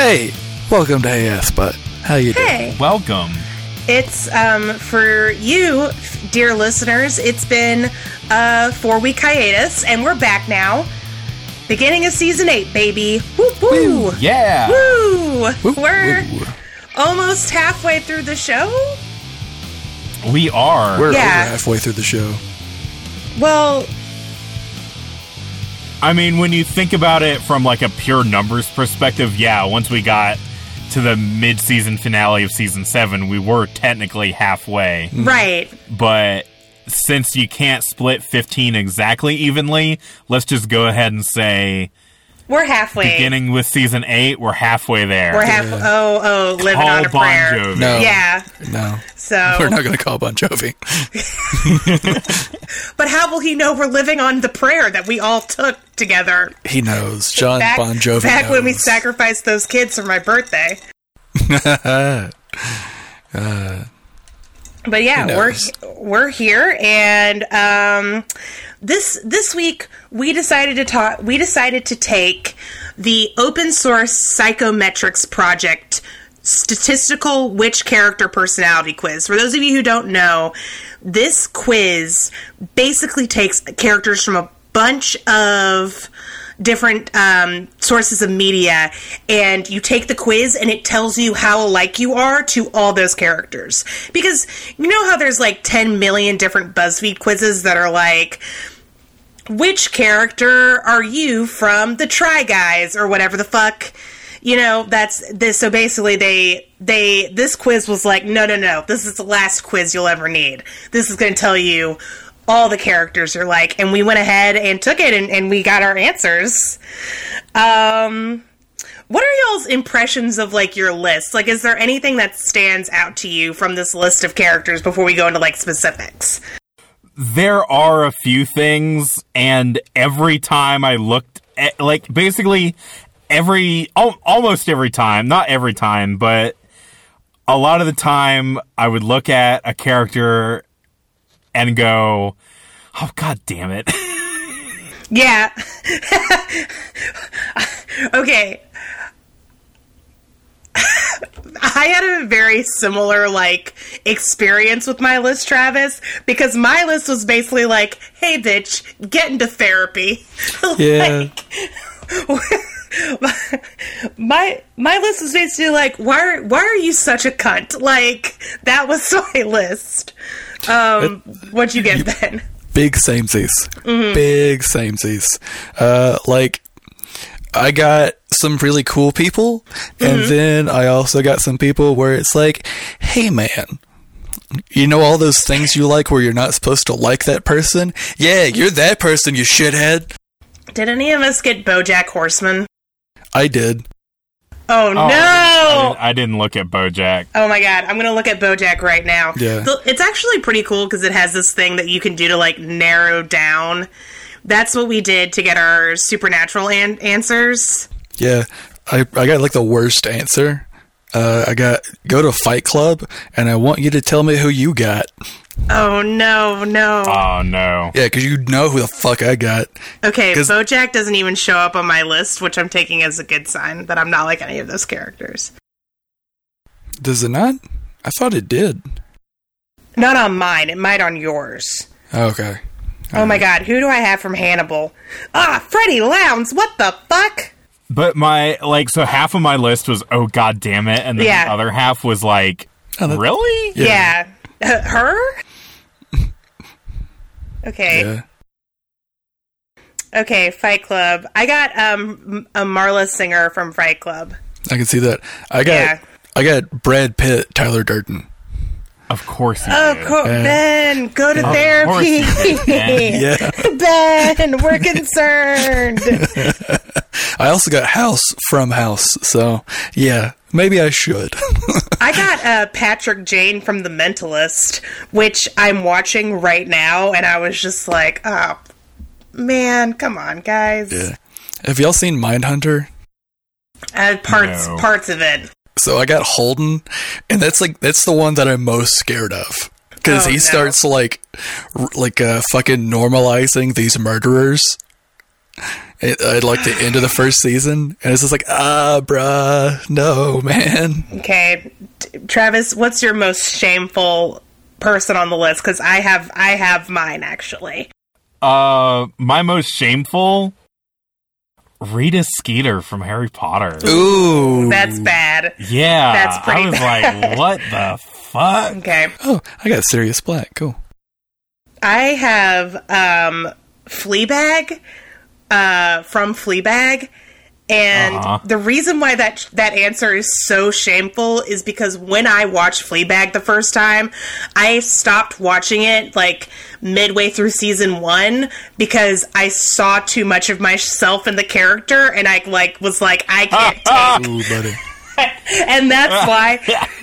Hey, welcome to Hey Ass Butt. How you doing? Welcome. it's um for you, dear listeners. It's been a four week hiatus, and we're back now. Beginning of season eight, baby. Woo woo. Yeah. Woo! Woo, We're woo. almost halfway through the show. We are. We're Yeah. halfway through the show. Well, I mean, when you think about it from like a pure numbers perspective, yeah, once we got to the mid-season finale of season 7, we were technically halfway. Mm-hmm. right. But since you can't split 15 exactly evenly, let's just go ahead and say We're halfway. beginning with season 8, we're halfway there. We're half. Oh, oh, living Call on a Bon prayer. Jovi. No. Yeah. No, So, we're not going to call Bon Jovi. but how will he know we're living on the prayer that we all took together He knows. John back, Bon Jovi back when we sacrificed those kids for my birthday? Uh, But yeah, we're we're here, and um, this this week we decided to talk. We decided to take the open source psychometrics project statistical which character personality quiz. For those of you who don't know, this quiz basically takes characters from a bunch of different um, sources of media and you take the quiz and it tells you how alike you are to all those characters. Because you know how there's like 10 million different buzzfeed quizzes that are like which character are you from the try guys? or whatever the fuck? You know that's this so basically they they this quiz was like no no no. This is the last quiz you'll ever need. This is going to tell you all the characters are like and we went ahead and took it and, and we got our answers. Um what are y'all's impressions of like your list? Like is there anything that stands out to you from this list of characters before we go into like specifics? There are a few things, and every time I looked at, like, basically, every, al- almost every time, not every time, but a lot of the time, I would look at a character and go, oh, god damn it. Yeah. okay. I had a very similar like experience with my list, Travis, because my list was basically like, "Hey, bitch, get into therapy." Yeah. my my list was basically like, "Why are, why are you such a cunt?" Like that was my list. Um, what'd you get then? Big samesies. Mm-hmm. Big samesies. Uh, like, I got some really cool people, Mm-hmm. and then I also got some people where it's like, hey man, you know all those things you like where you're not supposed to like that person? Yeah, you're that person, you shithead. Did any of us get BoJack Horseman? I did. Oh, Oh, no! I, didn't, I didn't look at Bojack. Oh my god, I'm gonna look at BoJack right now. Yeah. It's actually pretty cool because it has this thing that you can do to like narrow down. That's what we did to get our supernatural an- answers. Yeah, I I got like the worst answer. Uh, I got go to Fight Club, and I want you to tell me who you got. Oh no, no. Oh, no. Yeah, because you know who the fuck I got. Okay, BoJack doesn't even show up on my list, which I'm taking as a good sign that I'm not like any of those characters. Does it not? I thought it did. Not on mine. It might on yours. Okay. Oh my god, who do I have from Hannibal? Ah, Freddie Lounds. What the fuck? But my, like, so half of my list was, oh, god damn it, and then Yeah. the other half was like, Oh, that- really? Yeah. Uh, her? Okay. Yeah. Okay, Fight Club. I got um a Marla Singer from Fight Club. I can see that. I got Yeah. I got Brad Pitt, Tyler Durden. Of course you Oh, did. cool. Yeah. Ben, go to Of therapy. did, Ben. Yeah. ben, we're concerned. I also got House from House. So yeah, maybe I should. I got uh, Patrick Jane from The Mentalist, which I'm watching right now, and I was just like, oh, man, come on, guys. yeah. Have y'all seen Mindhunter? Uh, parts, No. parts of it. So I got Holden, and that's like that's the one that I'm most scared of because Oh, he no. starts like r- like uh, fucking normalizing these murderers, It, at like the end of the first season, and it's just like, ah, bruh, no, man. Okay, T- Travis, what's your most shameful person on the list? Because I have I have mine actually. Uh, my most shameful. Rita Skeeter from Harry Potter. Ooh. That's bad. Yeah, That's pretty I was bad. like, what the fuck? Okay, Oh, I got Sirius Black. Cool. I have um, Fleabag uh, from Fleabag. And Uh-huh. the reason why that that answer is so shameful is because when I watched Fleabag the first time, I stopped watching it like midway through season one because I saw too much of myself in the character, and I like was like, I can't take Ooh, buddy. and that's why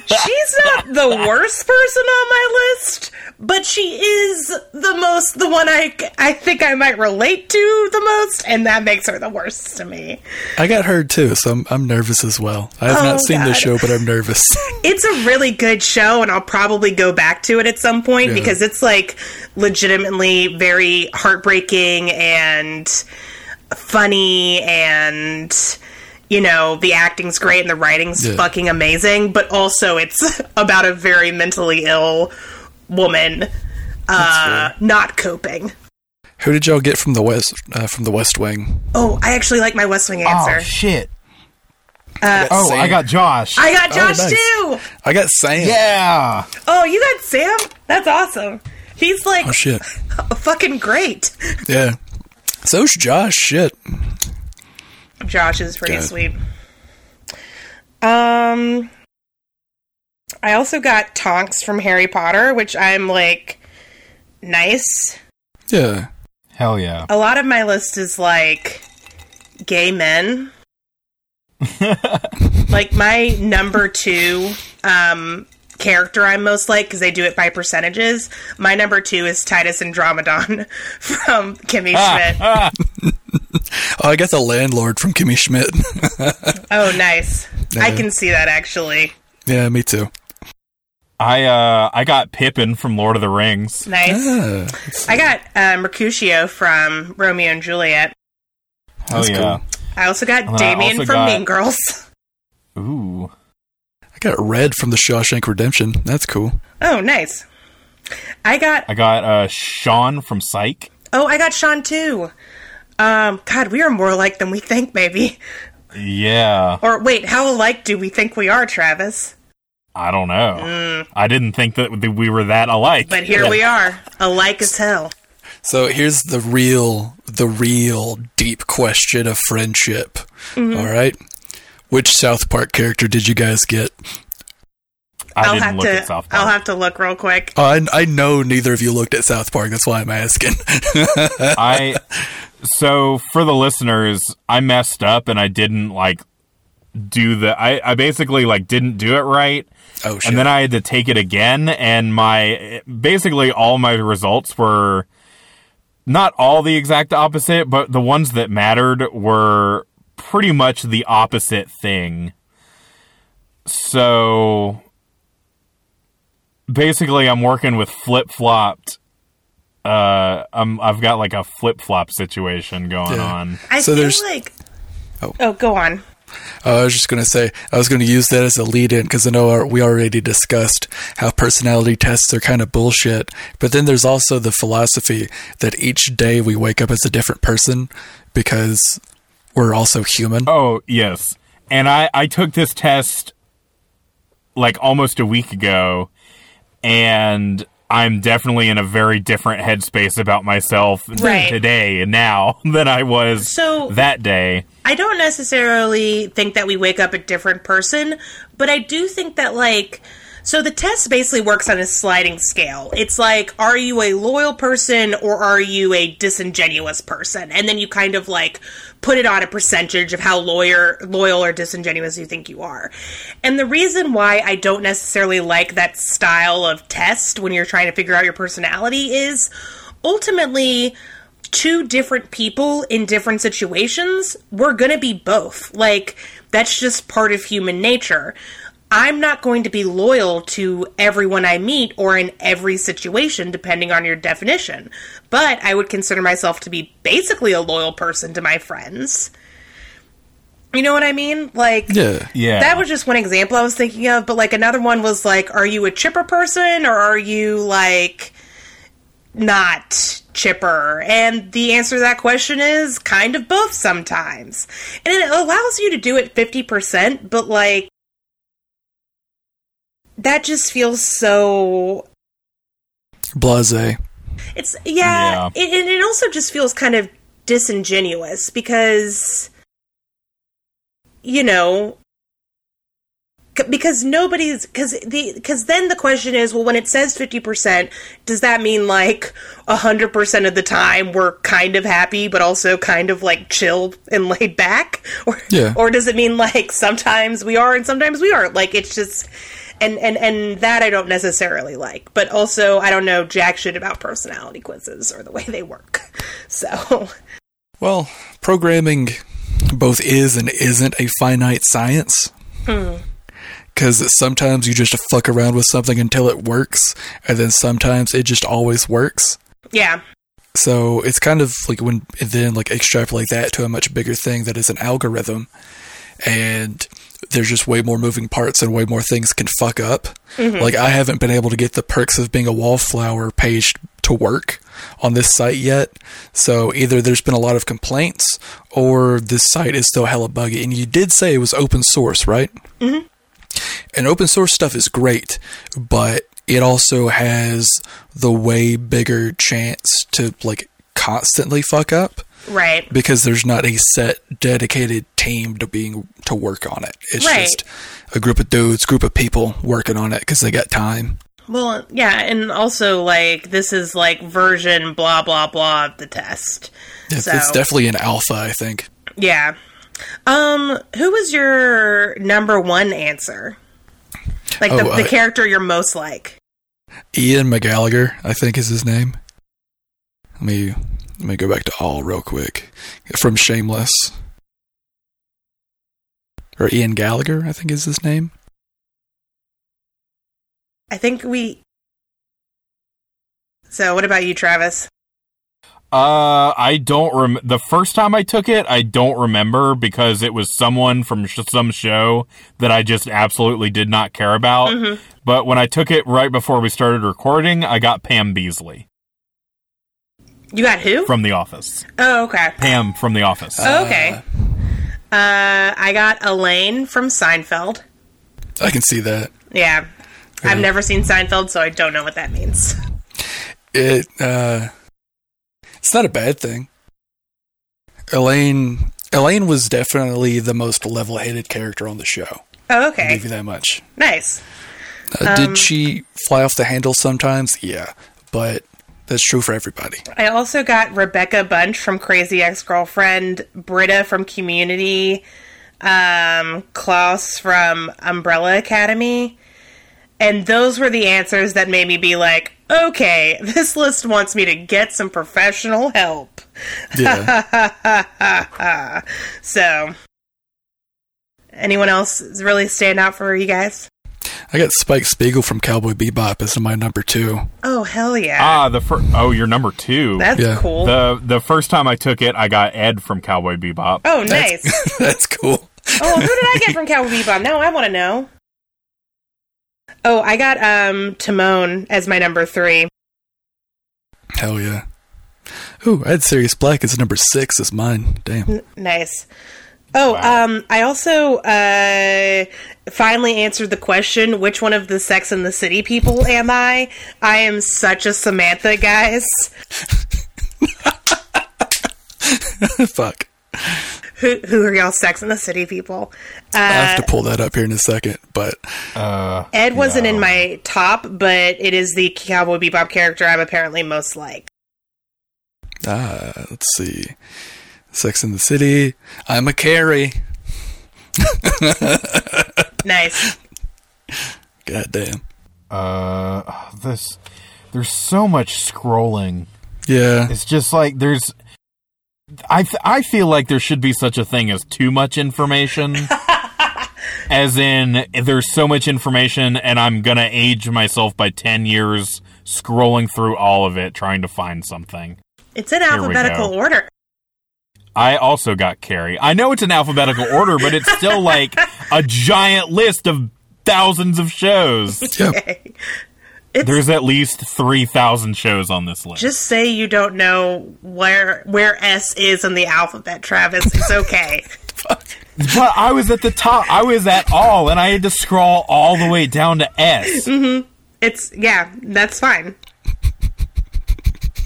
she's not the worst person on my list, but she is the most the one I I think I might relate to the most, and that makes her the worst to me. I got heard too, so I'm, I'm nervous as well. I have Oh, not seen the God. show, but I'm nervous. It's a really good show, and I'll probably go back to it at some point Yeah. because it's like legitimately very heartbreaking and funny and you know the acting's great and the writing's Yeah. fucking amazing but also it's about a very mentally ill woman uh not coping Who did y'all get from the West uh, from the West Wing? oh i actually like my west wing answer Oh shit! I got Oh, Sam. I got Josh. i got Oh, josh nice. too I got Sam. yeah. oh you got sam that's awesome he's like Oh shit. fucking great Yeah. So's Josh. Shit. Josh is pretty Good. sweet. Um, I also got Tonks from Harry Potter, which I'm like nice. Yeah. Hell yeah. A lot of my list is like gay men. like my number two um character I'm most like because they do it by percentages. My number two is Titus Andromedon from Kimmy Schmidt. Oh, I got the landlord from Kimmy Schmidt. Oh, nice. I can see that actually. yeah, me too. I uh I got Pippin from Lord of the Rings. Nice. Ah, I got uh, Mercutio from Romeo and Juliet. Hell That's yeah. I also got I Damian also from got- Mean Girls. Ooh. I got Red from the Shawshank Redemption. That's cool. Oh, nice. I got I got uh Shawn from Psych. oh, I got Shawn too. Um, God, we are more alike than we think, maybe. Yeah. Or wait, how alike do we think we are, Travis? I don't know. I didn't think that that we were that alike. But here we are, alike as hell. So here's the real, the real deep question of friendship. Mm-hmm. All right. Which South Park character did you guys get? I I'll didn't have look to. at South Park. I'll have to look real quick. Oh, I, I know neither of you looked at South Park. That's why I'm asking. I so for the listeners, I messed up and I didn't like do the I, I basically like didn't do it right. oh, shit. And then I had to take it again and my basically all my results were not all the exact opposite, but the ones that mattered were pretty much the opposite thing. So basically I'm working with flip-flopped uh I'm I've got like a flip-flop situation going Yeah. on. I So feel there's- like. Oh. oh, go on. Uh, I was just going to say, I was going to use that as a lead in because I know our, we already discussed how personality tests are kind of bullshit. But then there's also the philosophy that each day we wake up as a different person because we're also human. Oh, yes. And I, I took this test like almost a week ago, and I'm definitely in a very different headspace about myself Right. today and now than I was So- that day. I don't necessarily think that we wake up a different person, but I do think that like so the test basically works on a sliding scale. It's like are you a loyal person or are you a disingenuous person? And then you kind of like put it on a percentage of how lawyer loyal or disingenuous you think you are. And the reason why I don't necessarily like that style of test when you're trying to figure out your personality is ultimately two different people in different situations, we're going to be both. Like, that's just part of human nature. I'm not going to be loyal to everyone I meet or in every situation, depending on your definition. But I would consider myself to be basically a loyal person to my friends. You know what I mean? Like, Yeah. Yeah. that was just one example I was thinking of. But like another one was like, are you a chipper person or are you like not chipper? And the answer to that question is kind of both sometimes. And it allows you to do it 50%, but like, that just feels so Blase. it's yeah, Yeah. It, and it also just feels kind of disingenuous because you know because nobody's because the because then the question is well when it says 50% does that mean like 100% of the time we're kind of happy but also kind of like chilled and laid back or Yeah. or does it mean like sometimes we are and sometimes we aren't like it's just and and and that I don't necessarily like but also I don't know jack shit about personality quizzes or the way they work. So. Well, programming both is and isn't a finite science. Hmm. Because sometimes you just fuck around with something until it works, and then sometimes it just always works. yeah. So it's kind of like when and then like extrapolate that to a much bigger thing that is an algorithm, and there's just way more moving parts and way more things can fuck up. Like I haven't been able to get the perks of being a wallflower page to work on this site yet. So either there's been a lot of complaints or this site is still hella buggy. And you did say it was open source, right? Mm-hmm. And open source stuff is great, but it also has the way bigger chance to like constantly fuck up right because there's not a set dedicated team to being to work on it. It's Right. just a group of dudes, group of people working on it because they got time. Well, yeah, and also like this is like version blah blah blah of the test. It's, So- it's definitely an alpha, I think. Yeah. Um, who was your number one answer? Like the, Oh, the uh, character you're most like. Ian McGallagher, I think is his name. Let me let me go back to all real quick from Shameless, or Ian Gallagher, I think is his name. I think we. So, what about you, Travis? Uh, I don't rem. The first time I took it, I don't remember because it was someone from sh- some show that I just absolutely did not care about. But when I took it right before we started recording, I got Pam Beesly You got who? from The Office. oh, okay. Pam from The Office. Oh, okay. Uh, I got Elaine from Seinfeld. I can see that. Yeah. I've never seen Seinfeld, so I don't know what that means. It uh, it's not a bad thing. Elaine Elaine was definitely the most level-headed character on the show. Oh, I'll okay. give you that much. Nice. Uh, did she fly off the handle sometimes? Yeah, but that's true for everybody. I also got Rebecca Bunch from Crazy Ex Girlfriend, Britta from Community, um, Klaus from Umbrella Academy. And those were the answers that made me be like, okay, this list wants me to get some professional help. Yeah, So, anyone else really stand out for you guys? I got Spike Spiegel from Cowboy Bebop as my number two. Oh, hell yeah. ah, the fir- oh, you're number two. That's yeah. cool. the the first time I took it, I got Ed from Cowboy Bebop. oh, nice. that's cool. Oh, who did I get from Cowboy Bebop? Now I want to know. Oh, I got um Timon as my number three. Hell yeah. Ooh, I had Sirius Black as number six as mine. Damn. Nice. Oh, Wow. um, I also uh, finally answered the question: Which one of the Sex and the City people am I? I am such a Samantha, guys. Fuck. Who, who are y'all Sex and the City people? I have Uh, to pull that up here in a second, but Uh, Ed wasn't in my top, but it is the Cowboy Bebop character I'm apparently most like. ah, let's see. Sex in the City. I'm a Carrie. Nice. God damn. uh, this. There's so much scrolling. Yeah. It's just like there's. I th- I feel like there should be such a thing as too much information. As in, there's so much information, and I'm gonna age myself by 10 years scrolling through all of it trying to find something. It's in we alphabetical order. I also got Carrie. I know it's in alphabetical order, but it's still like a giant list of thousands of shows. Yep. Okay. It's There's at least 3,000 shows on this list. just say you don't know where where S is in the alphabet, Travis. It's okay. But I was at the top. I was at all, and I had to scroll all the way down to S. Mm-hmm. it's yeah, that's fine.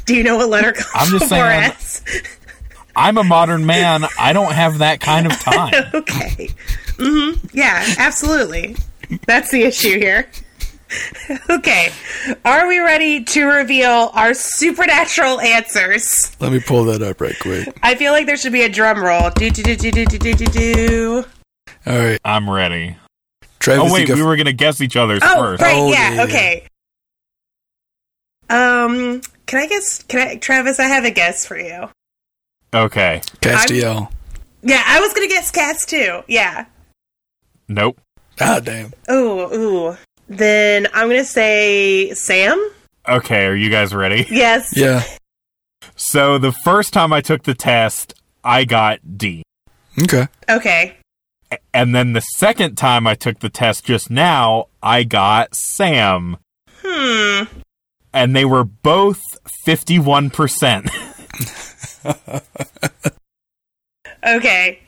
Do you know what letter comes I'm just before saying- S? I'm a modern man. I don't have that kind of time. okay. Mm-hmm. Yeah, absolutely. That's the issue here. okay. Are we ready to reveal our supernatural answers? Let me pull that up right quick. I feel like there should be a drum roll. Do do do do do do do do. All right. I'm ready. Travis oh wait, we were gonna guess each other's oh, first. Right, oh, yeah, yeah, okay. Um can I guess can I Travis, I have a guess for you. Okay. Castiel. Yeah, I was gonna guess Cass too. Yeah. Nope. Uh, Ah, damn. Ooh, ooh. Then I'm gonna say Sam. Okay, are you guys ready? Yes. Yeah. So the first time I took the test, I got D. Okay. Okay. And then the second time I took the test just now, I got Sam. Hmm. And they were both 51%. Okay.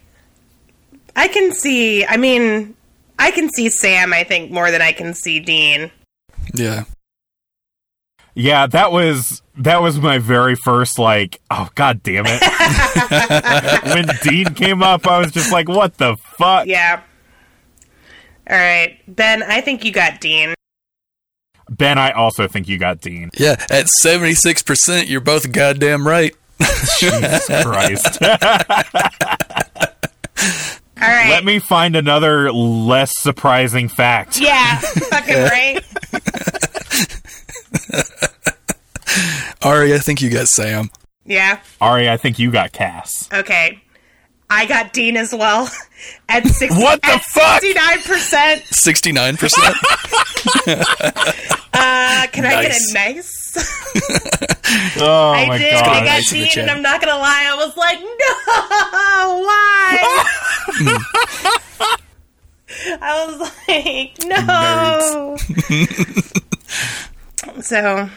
I can see. I mean, I can see Sam. I think more than I can see Dean. Yeah. yeah, that was that was my very first like, oh god damn it. when Dean came up, I was just like, what the fuck? Yeah. All right, Ben. I think you got Dean. Ben, I also think you got Dean. Yeah. At seventy six percent, you're both goddamn right. Jesus Christ. All right. Let me find another less surprising fact. Yeah. fucking right. Ari, I think you got Sam. Yeah. Ari, I think you got Cass. Okay. I got Dean as well. At six. What the at fuck? Sixty-nine percent. Sixty nine percent. Uh, can I get a nice? Oh I my did. god. I got Nice in Dean, and I'm not gonna lie. I was like, no, why? I was like, no. so,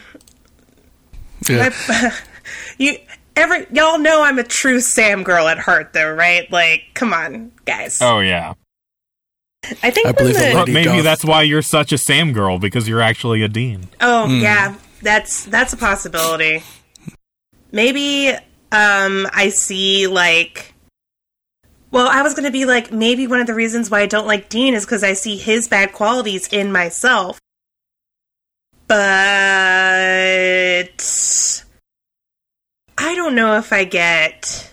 Yeah. I, you every y'all know I'm a true Sam girl at heart, though, right? Like, come on, guys. Oh yeah. I think I believe the, the maybe Goth. that's why you're such a Sam girl because you're actually a Dean. Oh hmm. yeah, that's that's a possibility. Maybe um I see like well, I was going to be like maybe one of the reasons why I don't like Dean is cuz I see his bad qualities in myself. But I don't know if I get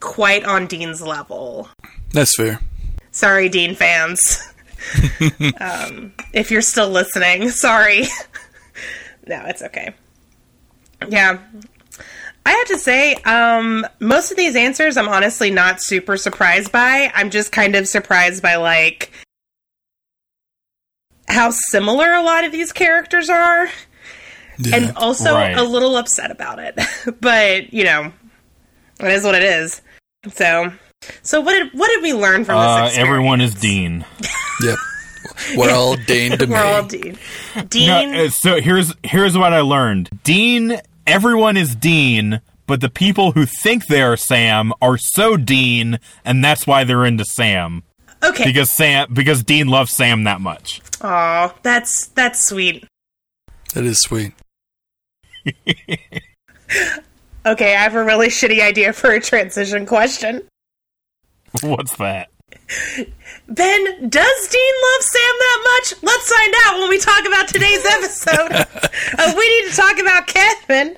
quite on Dean's level. That's fair. Sorry, Dean fans. um, if you're still listening, sorry. no, it's okay. Yeah. I have to say, um, most of these answers I'm honestly not super surprised by. I'm just kind of surprised by, like, how similar a lot of these characters are, Yeah. and also Right. a little upset about it. but, you know, it is what it is. So, so what did what did we learn from this Uh, experience? everyone is Dean. yep. We're all Dane to me. We're all Dean. No, Dean. uh, so here's here's what I learned. Dean, everyone is Dean, but the people who think they are Sam are so Dean, and that's why they're into Sam okay. because Sam because Dean loves Sam that much. Aw, that's that's sweet. That is sweet. Okay, I have a really shitty idea for a transition question. What's that? Ben, does Dean love Sam that much? Let's find out when we talk about today's episode. uh, we need to talk about Kevin.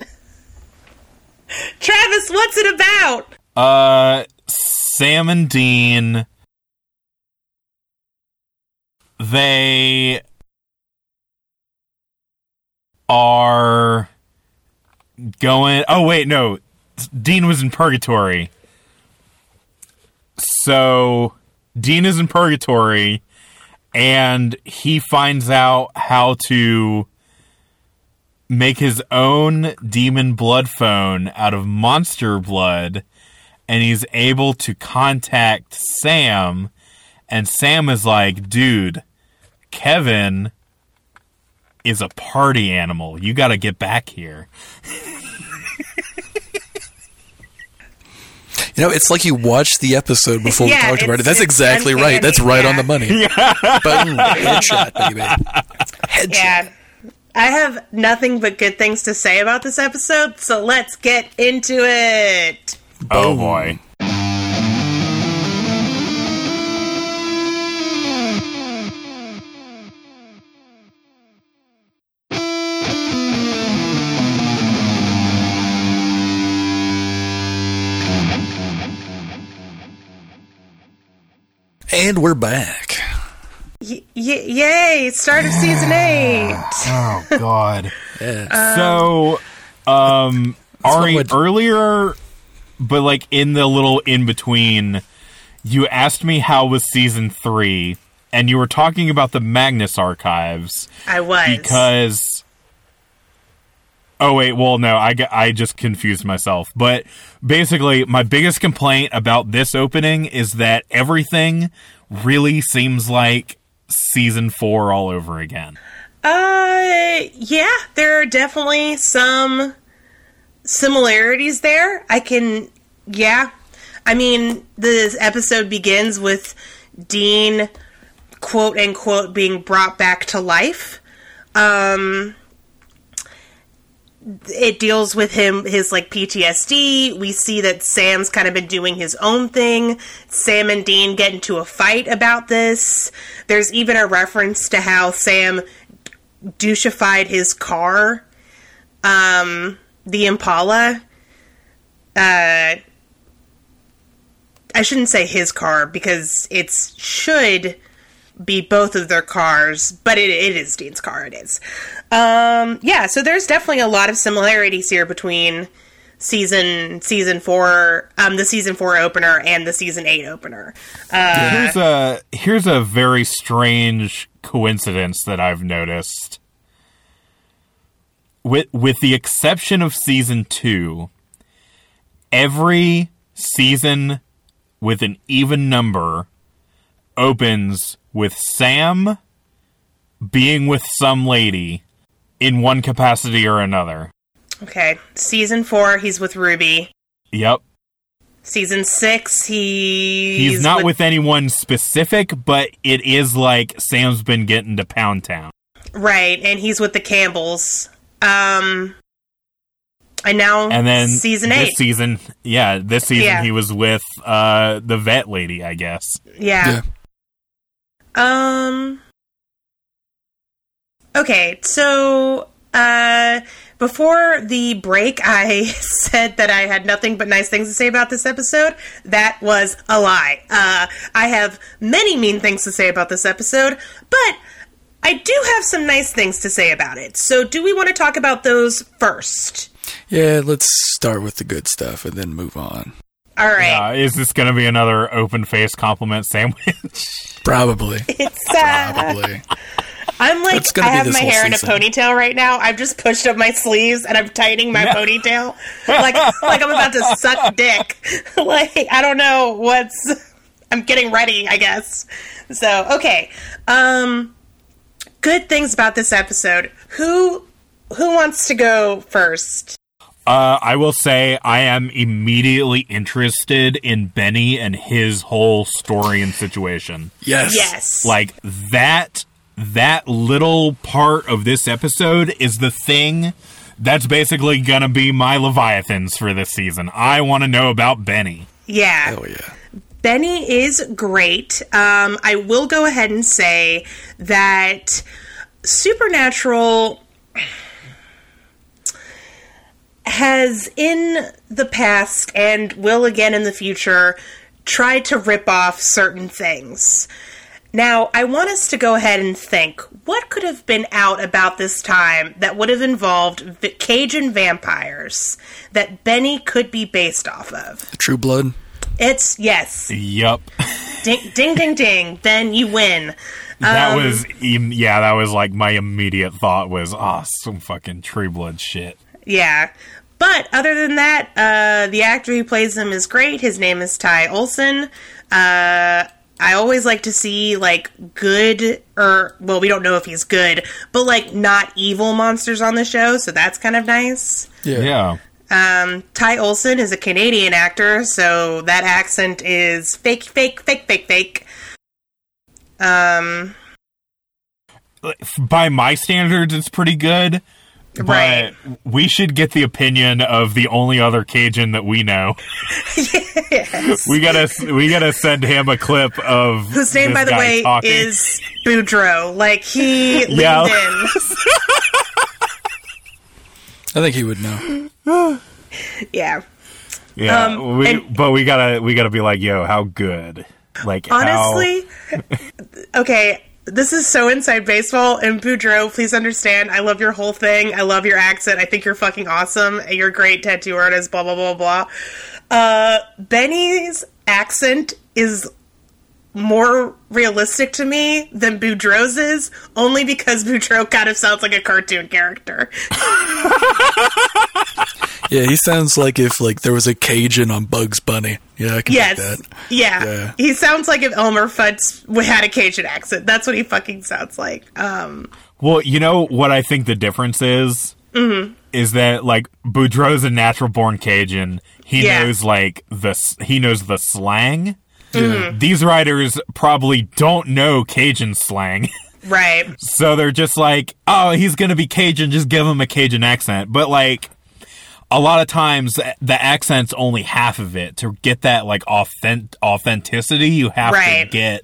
Travis, what's it about? Uh, Sam and Dean. They are going. Oh wait, no. Dean was in purgatory. So Dean is in purgatory, and he finds out how to make his own demon blood phone out of monster blood, and he's able to contact Sam, and Sam is like, dude, Kevin is a party animal. You got to get back here. You know, it's like you watched the episode before Yeah, we talked about it. That's it's exactly right. That's right yeah. on the money. Boom, headshot, baby. Headshot. Yeah. I have nothing but good things to say about this episode, so let's get into it. Oh boy. And we're back. Y- y- yay! Start of season eight. Oh God. Yeah. so, um, Ari, what- earlier, but like in the little in between, you asked me how was season three, and you were talking about the Magnus archives I was because. Oh wait, well no, I, I just confused myself. But basically, my biggest complaint about this opening is that everything really seems like season four all over again. Uh, yeah, there are definitely some similarities there. I can, yeah. I mean, this episode begins with Dean, quote unquote, being brought back to life. Um, it deals with him his like PTSD. We see that Sam's kind of been doing his own thing. Sam and Dean get into a fight about this. There's even a reference to how Sam douchified his car, um, the Impala. Uh, I shouldn't say his car because it's should be both of their cars, but it, it is Dean's car. It is. Um, yeah, so there's definitely a lot of similarities here between season season four, um, the season four opener and the season eight opener. Uh, Here's a here's a very strange coincidence that I've noticed. With with the exception of season 2, every season with an even number opens with Sam being with some lady in one capacity or another. okay, season four, he's with Ruby. Yep. Season six, he He's, not with anyone specific, but it is like Sam's been getting to Pound Town. right, and he's with the Campbells. Um, and now and then season this eight, season yeah this season Yeah. he was with uh the vet lady i guess yeah. Um. Okay, so uh, before the break, I said that I had nothing but nice things to say about this episode. That was a lie. Uh, I have many mean things to say about this episode, but I do have some nice things to say about it. So, do we want to talk about those first? Yeah, let's start with the good stuff and then move on. All right. uh, is this gonna be another open face compliment sandwich Probably. it's uh, Probably. I'm like I have my whole hair in a ponytail right now. I've just pushed up my sleeves and I'm tightening my ponytail like like I'm about to suck dick. like I don't know what's I'm getting ready, I guess. So, okay. Um good things about this episode. Who who wants to go first? uh i will say i am immediately interested in benny and his whole story and situation Yes. Yes. like that that little part of this episode is the thing that's basically gonna be my leviathans for this season i want to know about benny yeah. Oh yeah. Benny is great. Um, I will go ahead and say that Supernatural has in the past and will again in the future tried to rip off certain things. Now, I want us to go ahead and think what could have been out about this time that would have involved v- Cajun vampires that Benny could be based off of. True Blood. It's yes. Yup. ding, ding, ding, ding. Then you win. That Um, was yeah, that was like my immediate thought was ah some fucking True Blood shit. Yeah. But other than that, uh, the actor who plays him is great. His name is Ty Olsson. Uh, I always like to see like good or well, we don't know if he's good, but like not evil monsters on the show, so that's kind of nice. Yeah. Um, Ty Olsson is a Canadian actor, so that accent is fake, fake, fake, fake, fake. Um, By my standards it's pretty good. But Right. we should get the opinion of the only other Cajun that we know. yes. We gotta we gotta send him a clip of Whose name, this by the way, talking. is Boudreaux. Like he leaned in. I think he would know. Yeah. yeah. um, we, and- but we gotta we gotta be like, yo, how good? Like how- Honestly, okay, this is so inside baseball. And Boudreaux, please understand, I love your whole thing. I love your accent. I think you're fucking awesome. You're great tattoo artist. Blah blah blah blah. Uh, Benny's accent is more realistic to me than Boudreaux's is, only because Boudreaux kind of sounds like a cartoon character. Yeah, he sounds like if like there was a Cajun on Bugs Bunny. Yeah, I can Yes. that. Yeah. Yeah. He sounds like if Elmer Fudd had a Cajun accent. That's what he fucking sounds like. Um, Well, you know what I think the difference is? Mm-hmm. Is that like Boudreaux's a natural born Cajun. He Yeah. knows like the he knows the slang. Mm-hmm. These writers probably don't know Cajun slang. right. So they're just like, oh, he's going to be Cajun, just give him a Cajun accent. But like, a lot of times the accent's only half of it. To get that like authentic authenticity, you have Right. to get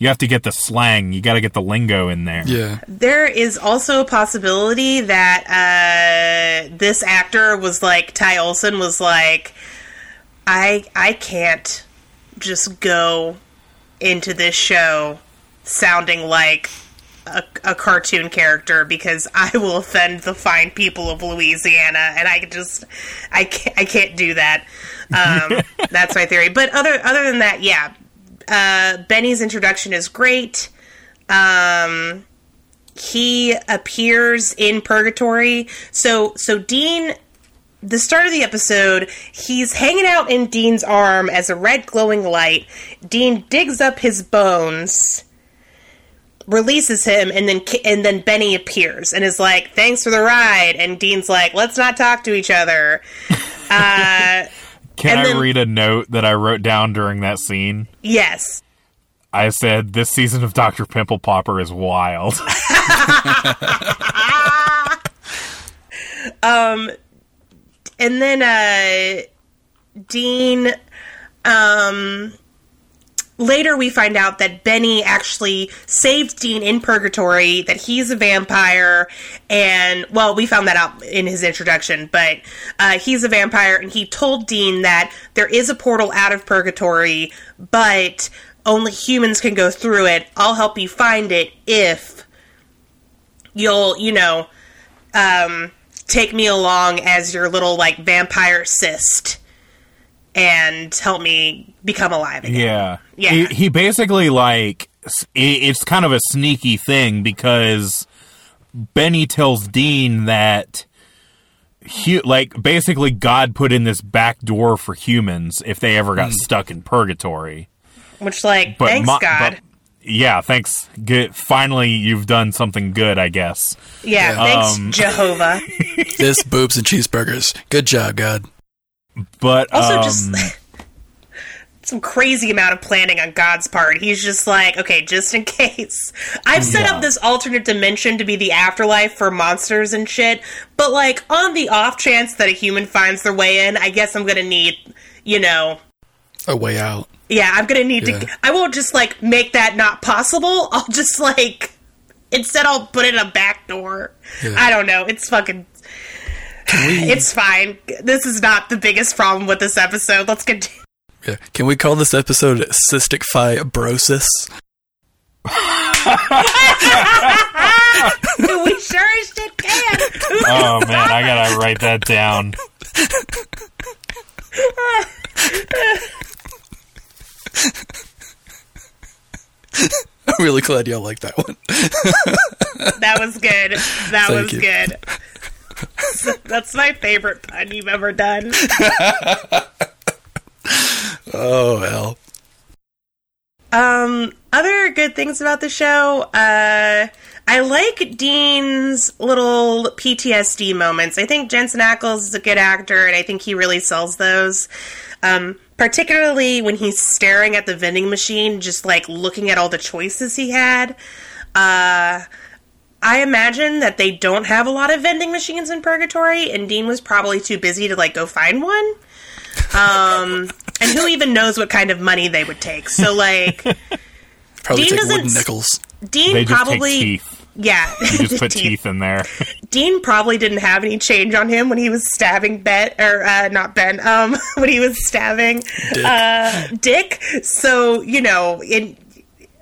you have to get the slang. You got to get the lingo in there. Yeah. There is also a possibility that uh, this actor was like Ty Olsson was like, I I can't just go into this show sounding like a, a cartoon character because I will offend the fine people of Louisiana, and I just I can't I can't do that. Um, that's my theory. But other other than that, yeah, uh, Benny's introduction is great. Um, he appears in purgatory. So so Dean the start of the episode, he's hanging out in Dean's arm as a red glowing light. Dean digs up his bones, releases him, and then and then Benny appears and is like, "Thanks for the ride." And Dean's like, "Let's not talk to each other." Uh, Can And I then- read a note that I wrote down during that scene? yes, I said, "This season of Doctor Pimple Popper is wild." um, and then uh, Dean. Um, later, we find out that Benny actually saved Dean in purgatory. That he's a vampire, and well, we found that out in his introduction. But uh, he's a vampire, and he told Dean that there is a portal out of purgatory, but only humans can go through it. I'll help you find it if you'll, you know, um, take me along as your little like vampire cyst and help me become alive again. Yeah. Yeah. He, he basically like it's kind of a sneaky thing because Benny tells Dean that hu- like basically God put in this back door for humans if they ever got stuck in purgatory. Which, like, But thanks mo- God. but- yeah, thanks. Good. Finally, you've done something good, I guess. yeah, thanks Um, Jehovah. This boobs and cheeseburgers. Good job, God. But Also, um, just some crazy amount of planning on God's part. He's just like, okay, just in case. I've set Yeah. up this alternate dimension to be the afterlife for monsters and shit, but like on the off chance that a human finds their way in, I guess I'm gonna need, you know, A way out. yeah, I'm gonna need Yeah. to. I won't just like make that not possible. I'll just like instead I'll put it in a back door. Yeah. I don't know. It's fucking. It's fine. This is not the biggest problem with this episode. Let's continue. Yeah. Can we call this episode Cystic Fibrosis? we sure as shit can. oh man, I gotta write that down. I'm really glad y'all like that one. That was good. That Thank was you. good. That's my favorite pun you've ever done. Oh hell. Um, other good things about the show, uh, I like Dean's little PTSD moments. I think Jensen Ackles is a good actor, and I think he really sells those. Um, particularly when he's staring at the vending machine, just like looking at all the choices he had. Uh, I imagine that they don't have a lot of vending machines in Purgatory, and Dean was probably too busy to like go find one. Um, and who even knows what kind of money they would take? So like. Probably Dean take doesn't wooden nickels. Dean They just probably take teeth. yeah. You just put Teeth. teeth in there. Dean probably didn't have any change on him when he was stabbing Ben or uh, not Ben. Um, when he was stabbing Dick. uh, Dick. So you know, in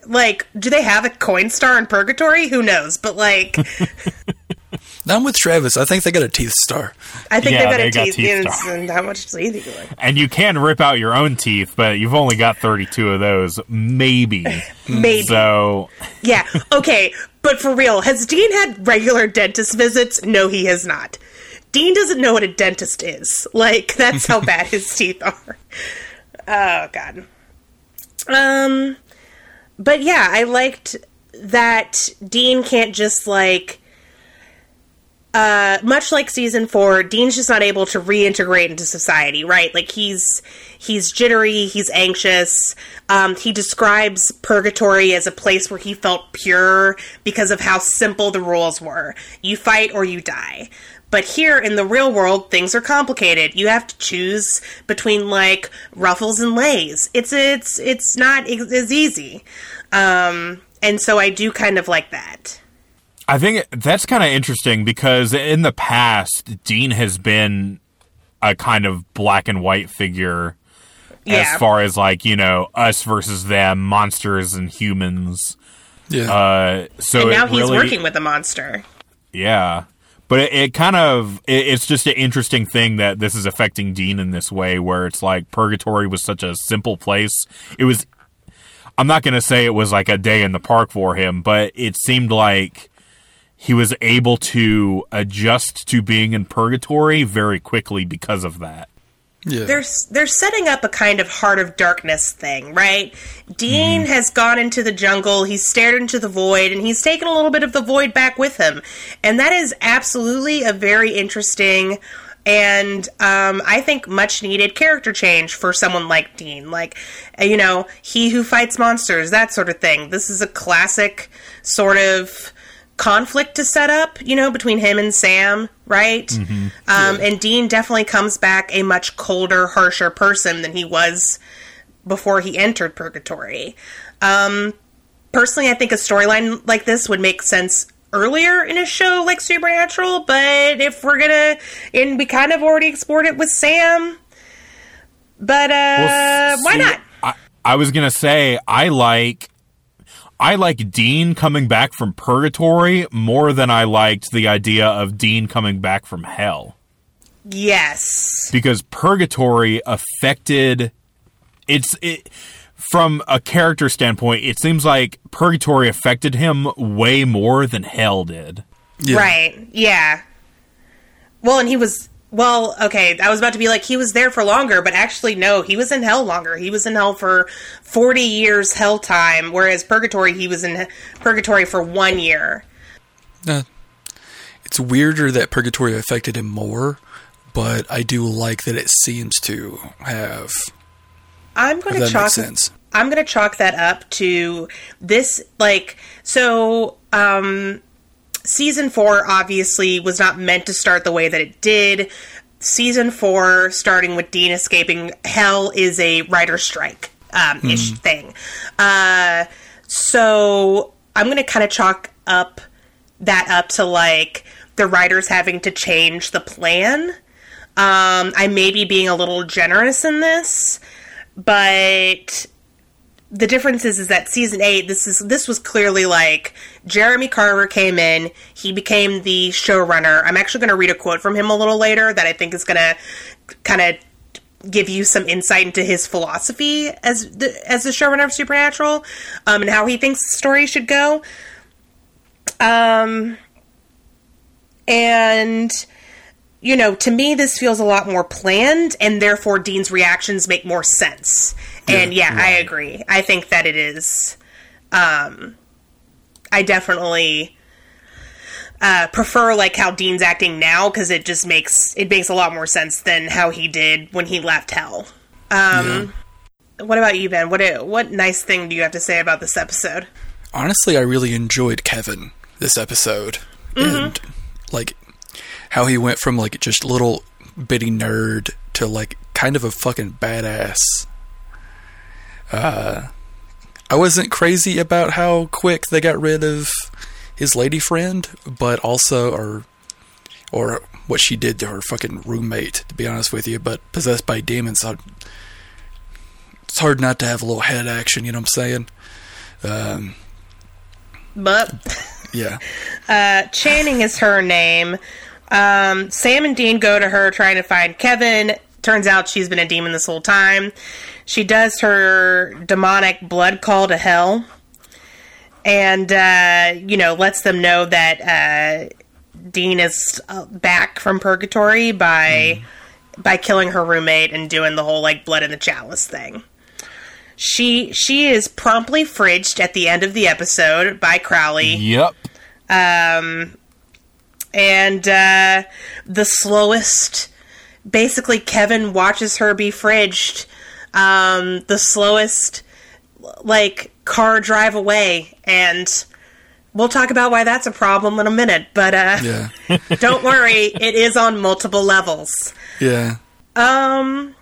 like, do they have a Coinstar in Purgatory? Who knows? But like, I'm with Travis. I think they got a teeth star. I think Yeah, they've got they a got teeth. teeth star. and how much teeth you can And you can rip out your own teeth, but you've only got 32 of those, maybe. Maybe. So, Yeah. Okay. But for real, has Dean had regular dentist visits? No, he has not. Dean doesn't know what a dentist is. Like, that's how bad his teeth are. Oh, God. Um, but yeah, I liked that Dean can't just, like, uh, much like season four, Dean's just not able to reintegrate into society, right? Like he's he's jittery, he's anxious. Um, he describes purgatory as a place where he felt pure because of how simple the rules were. You fight or you die. But here in the real world, things are complicated. You have to choose between like ruffles and lays. It's it's it's not as easy. Um, and so I do kind of like that. I think that's kind of interesting because in the past, Dean has been a kind of black and white figure Yeah. as far as like, you know, us versus them, monsters and humans. Yeah. Uh, so and now he's really- working with a monster. Yeah. But it, it kind of it, it's just an interesting thing that this is affecting Dean in this way where it's like purgatory was such a simple place. It was I'm not going to say it was like a day in the park for him, but it seemed like he was able to adjust to being in purgatory very quickly because of that. Yeah. they're they're setting up a kind of heart of darkness thing, right? Dean has gone into the jungle, he's stared into the void, and he's taken a little bit of the void back with him, and that is absolutely a very interesting and um, I think much needed character change for someone like Dean. Like, you know, he who fights monsters, that sort of thing. This is a classic sort of conflict to set up, you know, between him and Sam, right? Um, And Dean definitely comes back a much colder, harsher person than he was before he entered Purgatory. Um, personally, I think a storyline like this would make sense earlier in a show like Supernatural, but if we're gonna, and we kind of already explored it with Sam, but uh, Well, why not? I, I was gonna say I like I like Dean coming back from purgatory more than I liked the idea of Dean coming back from hell Yes. because purgatory affected it's it from a character standpoint it seems like purgatory affected him way more than hell did yeah. Right. Yeah. Well, and he was well, okay, I was about to be like he was there for longer, but actually no, he was in hell longer. He was in hell for 40 years hell time, whereas purgatory he was in purgatory for 1 year. Uh, it's weirder that Purgatory affected him more, but I do like that it seems to have. I'm going to chalk sense. I'm going to chalk that up to this like so um season 4 obviously was not meant to start the way that it did. Season 4 starting with Dean escaping hell is a writer strike um ish thing. Uh so I'm going to kind of chalk up that up to like the writers having to change the plan. Um, I may be being a little generous in this, but the difference is, is that season eight, this is this was clearly like Jeremy Carver came in, he became the showrunner. I'm actually going to read a quote from him a little later that I think is going to kind of give you some insight into his philosophy as the, as the showrunner of Supernatural, um, and how he thinks the story should go. Um, and you know, to me, this feels a lot more planned, and therefore Dean's reactions make more sense. And yeah, I agree. I think that it is. Um, I definitely uh, prefer like how Dean's acting now because it just makes it makes a lot more sense than how he did when he left Hell. Um, What about you, Ben? What what nice thing do you have to say about this episode? Honestly, I really enjoyed Kevin this episode, and like how he went from like just little bitty nerd to like kind of a fucking badass. Uh, I wasn't crazy about how quick they got rid of his lady friend, but also or or what she did to her fucking roommate. To be honest with you, but possessed by demons, I, it's hard not to have a little head action. You know what I'm saying? Um, But yeah. uh, Channing is her name. Um, Sam and Dean go to her trying to find Kevin. Turns out she's been a demon this whole time. She does her demonic blood call to hell, and uh, you know lets them know that uh, Dean is uh, back from purgatory by by killing her roommate and doing the whole like blood in the chalice thing. She she is promptly fridged at the end of the episode by Crowley Yep. and uh, the slowest. Basically, Kevin watches her be fridged. Um, the slowest, like car drive away, and we'll talk about why that's a problem in a minute. But uh, Yeah. don't worry, it is on multiple levels. Yeah. Um.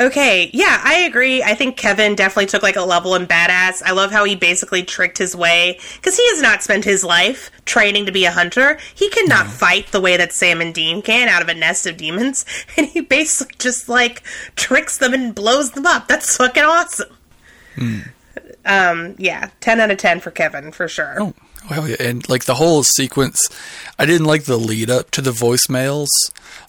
Okay, yeah, I agree. I think Kevin definitely took like a level in badass. I love how he basically tricked his way because he has not spent his life training to be a hunter. He cannot fight the way that Sam and Dean can out of a nest of demons, and he basically just like tricks them and blows them up. That's fucking awesome. Um, yeah, ten out of ten for Kevin for sure. Oh, hell yeah. And like the whole sequence, I didn't like the lead up to the voicemails.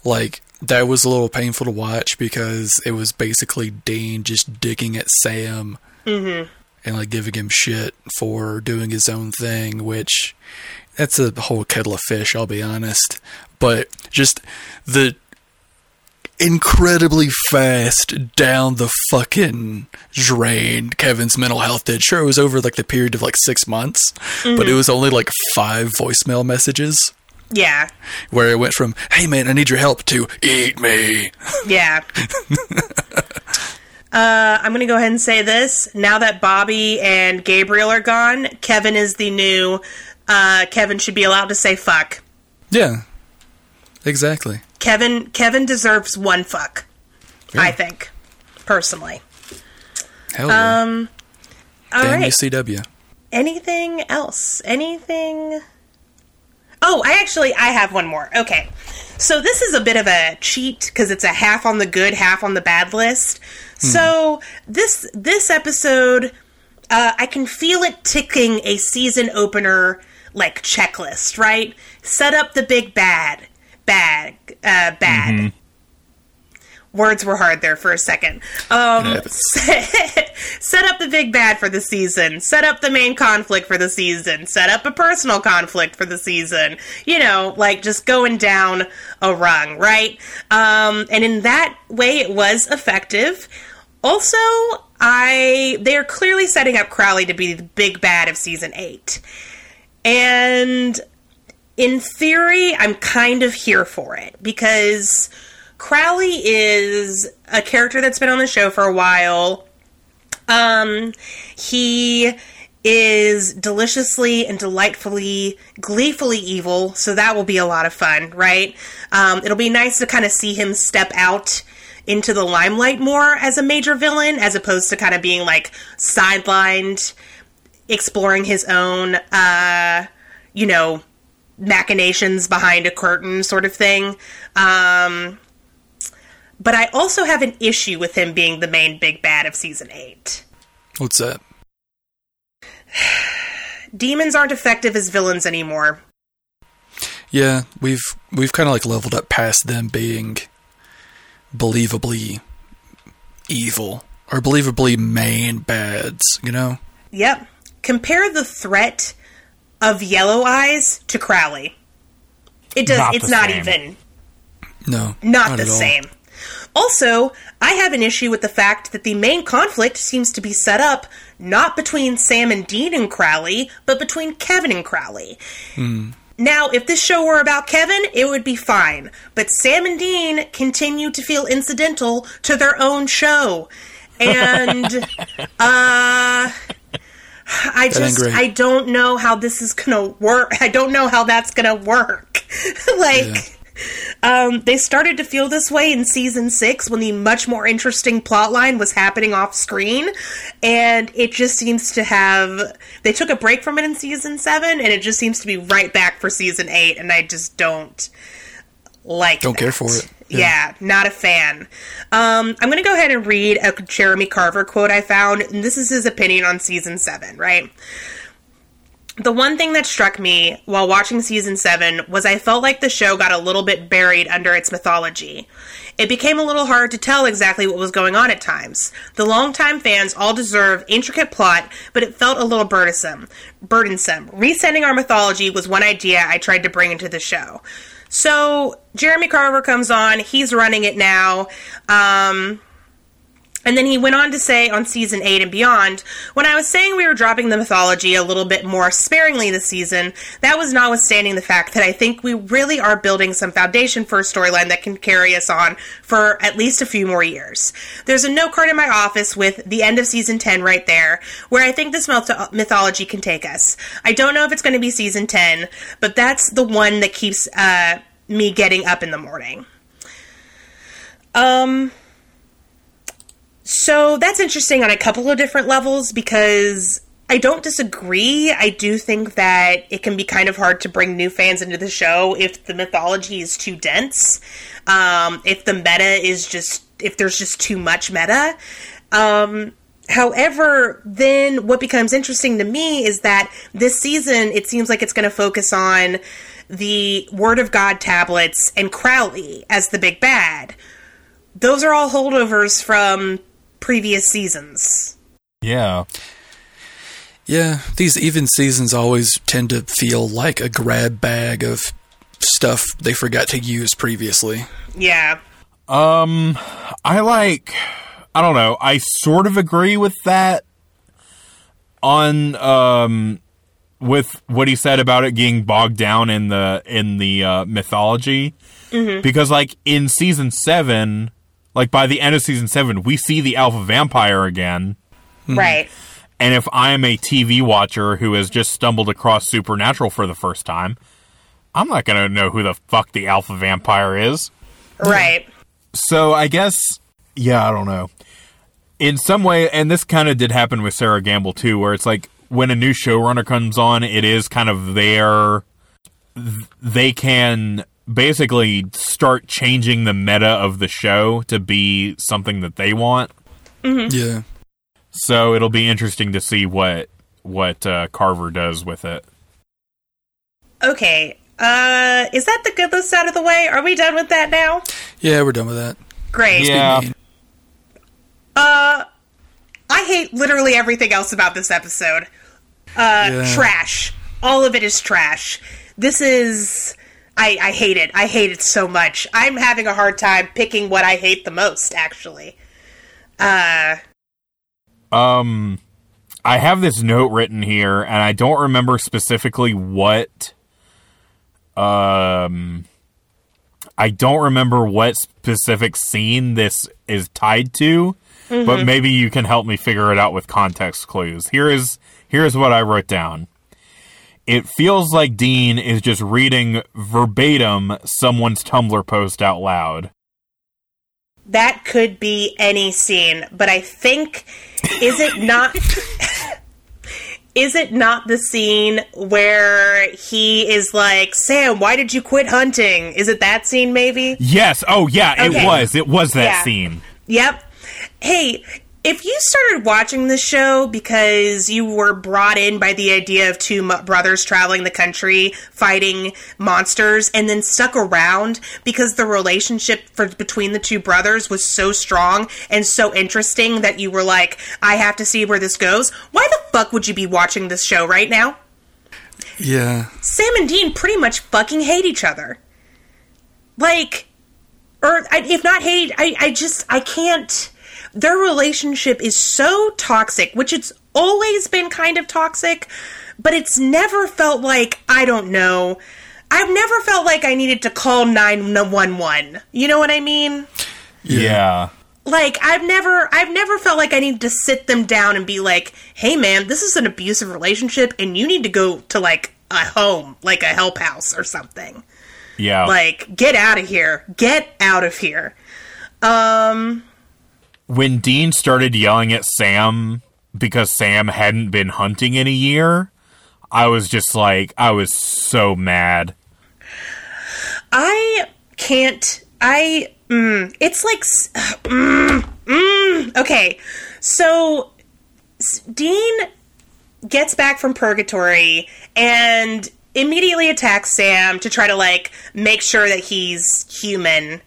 Like, that was a little painful to watch because it was basically Dean just digging at Sam mm-hmm. and like giving him shit for doing his own thing, which that's a whole kettle of fish, I'll be honest. But just the incredibly fast down the fucking drain Kevin's mental health did. Sure, it was over like the period of like six months, but it mm-hmm. was only like five voicemail messages Yeah, where it went from, hey man, I need your help to eat me. Yeah. uh, I'm going to go ahead and say this. Now that Bobby and Gabriel are gone, Kevin is the new. Uh, Kevin should be allowed to say fuck. Yeah, exactly. Kevin Kevin deserves one fuck. Yeah. I think, personally. Hell yeah. Um, all Damn right. UCW. Anything else? Anything? Oh, I actually I have one more. Okay. So this is a bit of a cheat because it's a half on the good, half on the bad list. So this this episode, uh, I can feel it ticking a season opener like checklist. Right, set up the big bad, bad, uh, bad. Words were hard there for a second. Um, Happens. set up the big bad for the season. Set up the main conflict for the season. Set up a personal conflict for the season. You know, like just going down a rung, right? Um, and in that way, it was effective. Also, I they are clearly setting up Crowley to be the big bad of season eight, and in theory, I'm kind of here for it because Crowley is a character that's been on the show for a while. Um, he is deliciously and delightfully, gleefully evil, so that will be a lot of fun, right? Um, it'll be nice to kind of see him step out into the limelight more as a major villain, as opposed to kind of being like sidelined, exploring his own, uh, you know, machinations behind a curtain sort of thing. Um, but I also have an issue with him being the main big bad of season eight. What's that? Demons aren't effective as villains anymore. Yeah, we've we've kind of like leveled up past them being believably evil or believably main bads, you know? Yep. Compare the threat of Yellow Eyes to Crowley. It does. Not it's not same. even. No. Not, the at all. Also, I have an issue with the fact that the main conflict seems to be set up not between Sam and Dean and Crowley, but between Kevin and Crowley. Now, if this show were about Kevin, it would be fine. But Sam and Dean continue to feel incidental to their own show. And, uh. I That just I don't know how this is gonna work. I don't know how that's gonna work. like um, they started to feel this way in season six when the much more interesting plotline was happening off screen, and it just seems to have. They took a break from it in season seven, and it just seems to be right back for season eight, and I just don't like. Don't care for it. Yeah. not a fan. Um, I'm going to go ahead and read a Jeremy Carver quote I found, and this is his opinion on season seven, right? The one thing that struck me while watching season 7 was I felt like the show got a little bit buried under its mythology. It became a little hard to tell exactly what was going on at times. The longtime fans all deserve intricate plot, but it felt a little burdensome. Burdensome. Resetting our mythology was one idea I tried to bring into the show. So Jeremy Carver comes on, he's running it now. Um, and then he went on to say on season 8 and beyond, when I was saying we were dropping the mythology a little bit more sparingly this season, that was notwithstanding the fact that I think we really are building some foundation for a storyline that can carry us on for at least a few more years. There's a note card in my office with the end of season 10 right there, where I think this myth- mythology can take us. I don't know if it's going to be season 10, but that's the one that keeps uh, me getting up in the morning. Um. So that's interesting on a couple of different levels because I don't disagree. I do think that it can be kind of hard to bring new fans into the show if the mythology is too dense, um, if the meta is just, if there's just too much meta. Um, however, then what becomes interesting to me is that this season it seems like it's going to focus on the Word of God tablets and Crowley as the big bad. Those are all holdovers from previous seasons. Yeah. Yeah, these even seasons always tend to feel like a grab bag of stuff they forgot to use previously. Yeah. Um, I like. I don't know. I sort of agree with that. On um, with what he said about it getting bogged down in the in the uh, mythology, because like in season seven, like by the end of season seven, we see the alpha vampire again. Mm-hmm. Right. And if I'm a TV watcher who has just stumbled across Supernatural for the first time, I'm not going to know who the fuck the alpha vampire is. Right. So I guess, yeah, I don't know. In some way, and this kind of did happen with Sera Gamble too, where it's like when a new showrunner comes on, it is kind of their. They can basically start changing the meta of the show to be something that they want. Yeah. So it'll be interesting to see what what uh, Carver does with it. Okay. Uh, is that the good list out of the way? Are we done with that now? Yeah, we're done with that. Great. Yeah. Uh, I hate literally everything else about this episode. Uh, Yeah. trash. All of it is trash. This is. I, I hate it. I hate it so much. I'm having a hard time picking what I hate the most, actually. Uh, Um, I have this note written here, and I don't remember specifically what. Um, I don't remember what specific scene this is tied to, but maybe you can help me figure it out with context clues. Here is here is what I wrote down. It feels like Dean is just reading verbatim someone's Tumblr post out loud. that could be any scene, but I think is it not is it not the scene where he is like, "Sam, why did you quit hunting?" Is it that scene maybe? Yes. Oh, yeah. Okay. It was. It was that Yeah. scene. Yep. Hey, if you started watching the show because you were brought in by the idea of two brothers traveling the country fighting monsters and then stuck around because the relationship for, between the two brothers was so strong and so interesting that you were like I have to see where this goes. Why the fuck would you be watching this show right now? Yeah. Sam and Dean pretty much fucking hate each other. Like or if not hate I, I just I can't their relationship is so toxic, which it's always been kind of toxic, but it's never felt like, I don't know, I've never felt like I needed to call 911. You know what I mean? Yeah. Like I've never I've never felt like I needed to sit them down and be like, "Hey man, this is an abusive relationship and you need to go to like a home, like a help house or something." Yeah. Like, get out of here. Get out of here. Um when Dean started yelling at Sam because Sam hadn't been hunting in a year, I was just like, I was so mad. I can't. I. Mm, it's like. Mm, mm, okay. So, Dean gets back from purgatory and immediately attacks Sam to try to, like, make sure that he's human.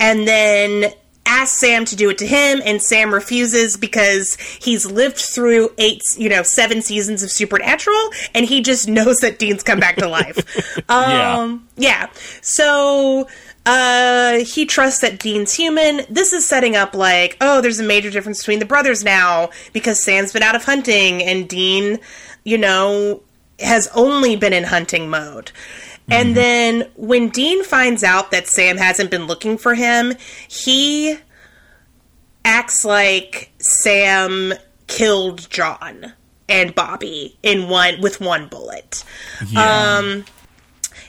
And then asks Sam to do it to him, and Sam refuses because he's lived through eight, you know, seven seasons of Supernatural, and he just knows that Dean's come back to life. Yeah. um, yeah. So uh he trusts that Dean's human. This is setting up like, oh, there's a major difference between the brothers now because Sam's been out of hunting and Dean, you know, has only been in hunting mode. And then when Dean finds out that Sam hasn't been looking for him, he acts like Sam killed John and Bobby in one with one bullet Yeah. Um,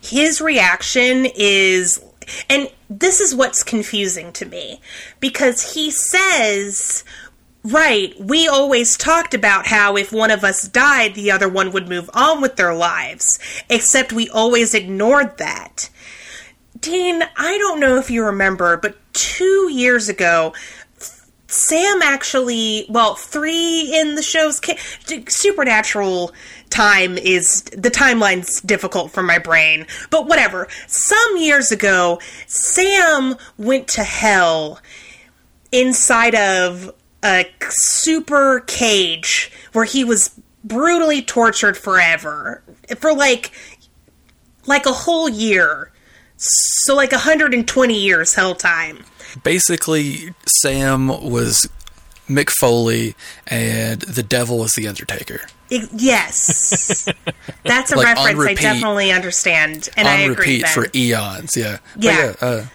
his reaction is and this is what's confusing to me because he says right we always talked about how if one of us died the other one would move on with their lives except we always ignored that dean i don't know if you remember but 2 years ago Sam actually, well, three in the show's ca- supernatural time is the timeline's difficult for my brain, but whatever. Some years ago, Sam went to hell inside of a super cage where he was brutally tortured forever for like like a whole year. So like 120 years hell time. Basically, Sam was Mick Foley, and the devil was the Undertaker. It- yes, that's a Like, on reference I definitely understand, and I agree. repeat Ben. for eons. Yeah, But Yeah. uh,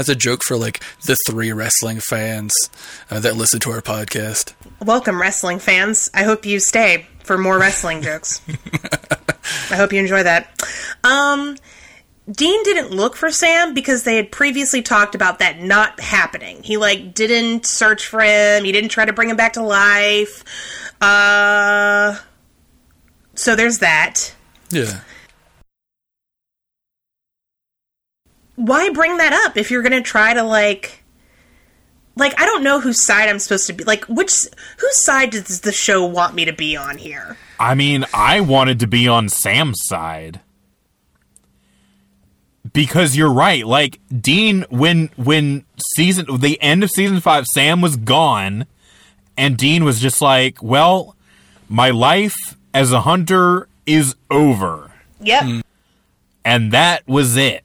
that's a joke for like the three wrestling fans uh, that listen to our podcast. Welcome, wrestling fans. I hope you stay for more wrestling jokes. I hope you enjoy that. Um, Dean didn't look for Sam because they had previously talked about that not happening. He like didn't search for him. He didn't try to bring him back to life. Uh, so there's that. Yeah, why bring that up if you're gonna try to like like i don't know whose side i'm supposed to be like which whose side does the show want me to be on here I mean, I wanted to be on Sam's side. Because you're right. Like Dean when when season the end of season 5 Sam was gone and Dean was just like, "Well, my life as a hunter is over." yep And that was it.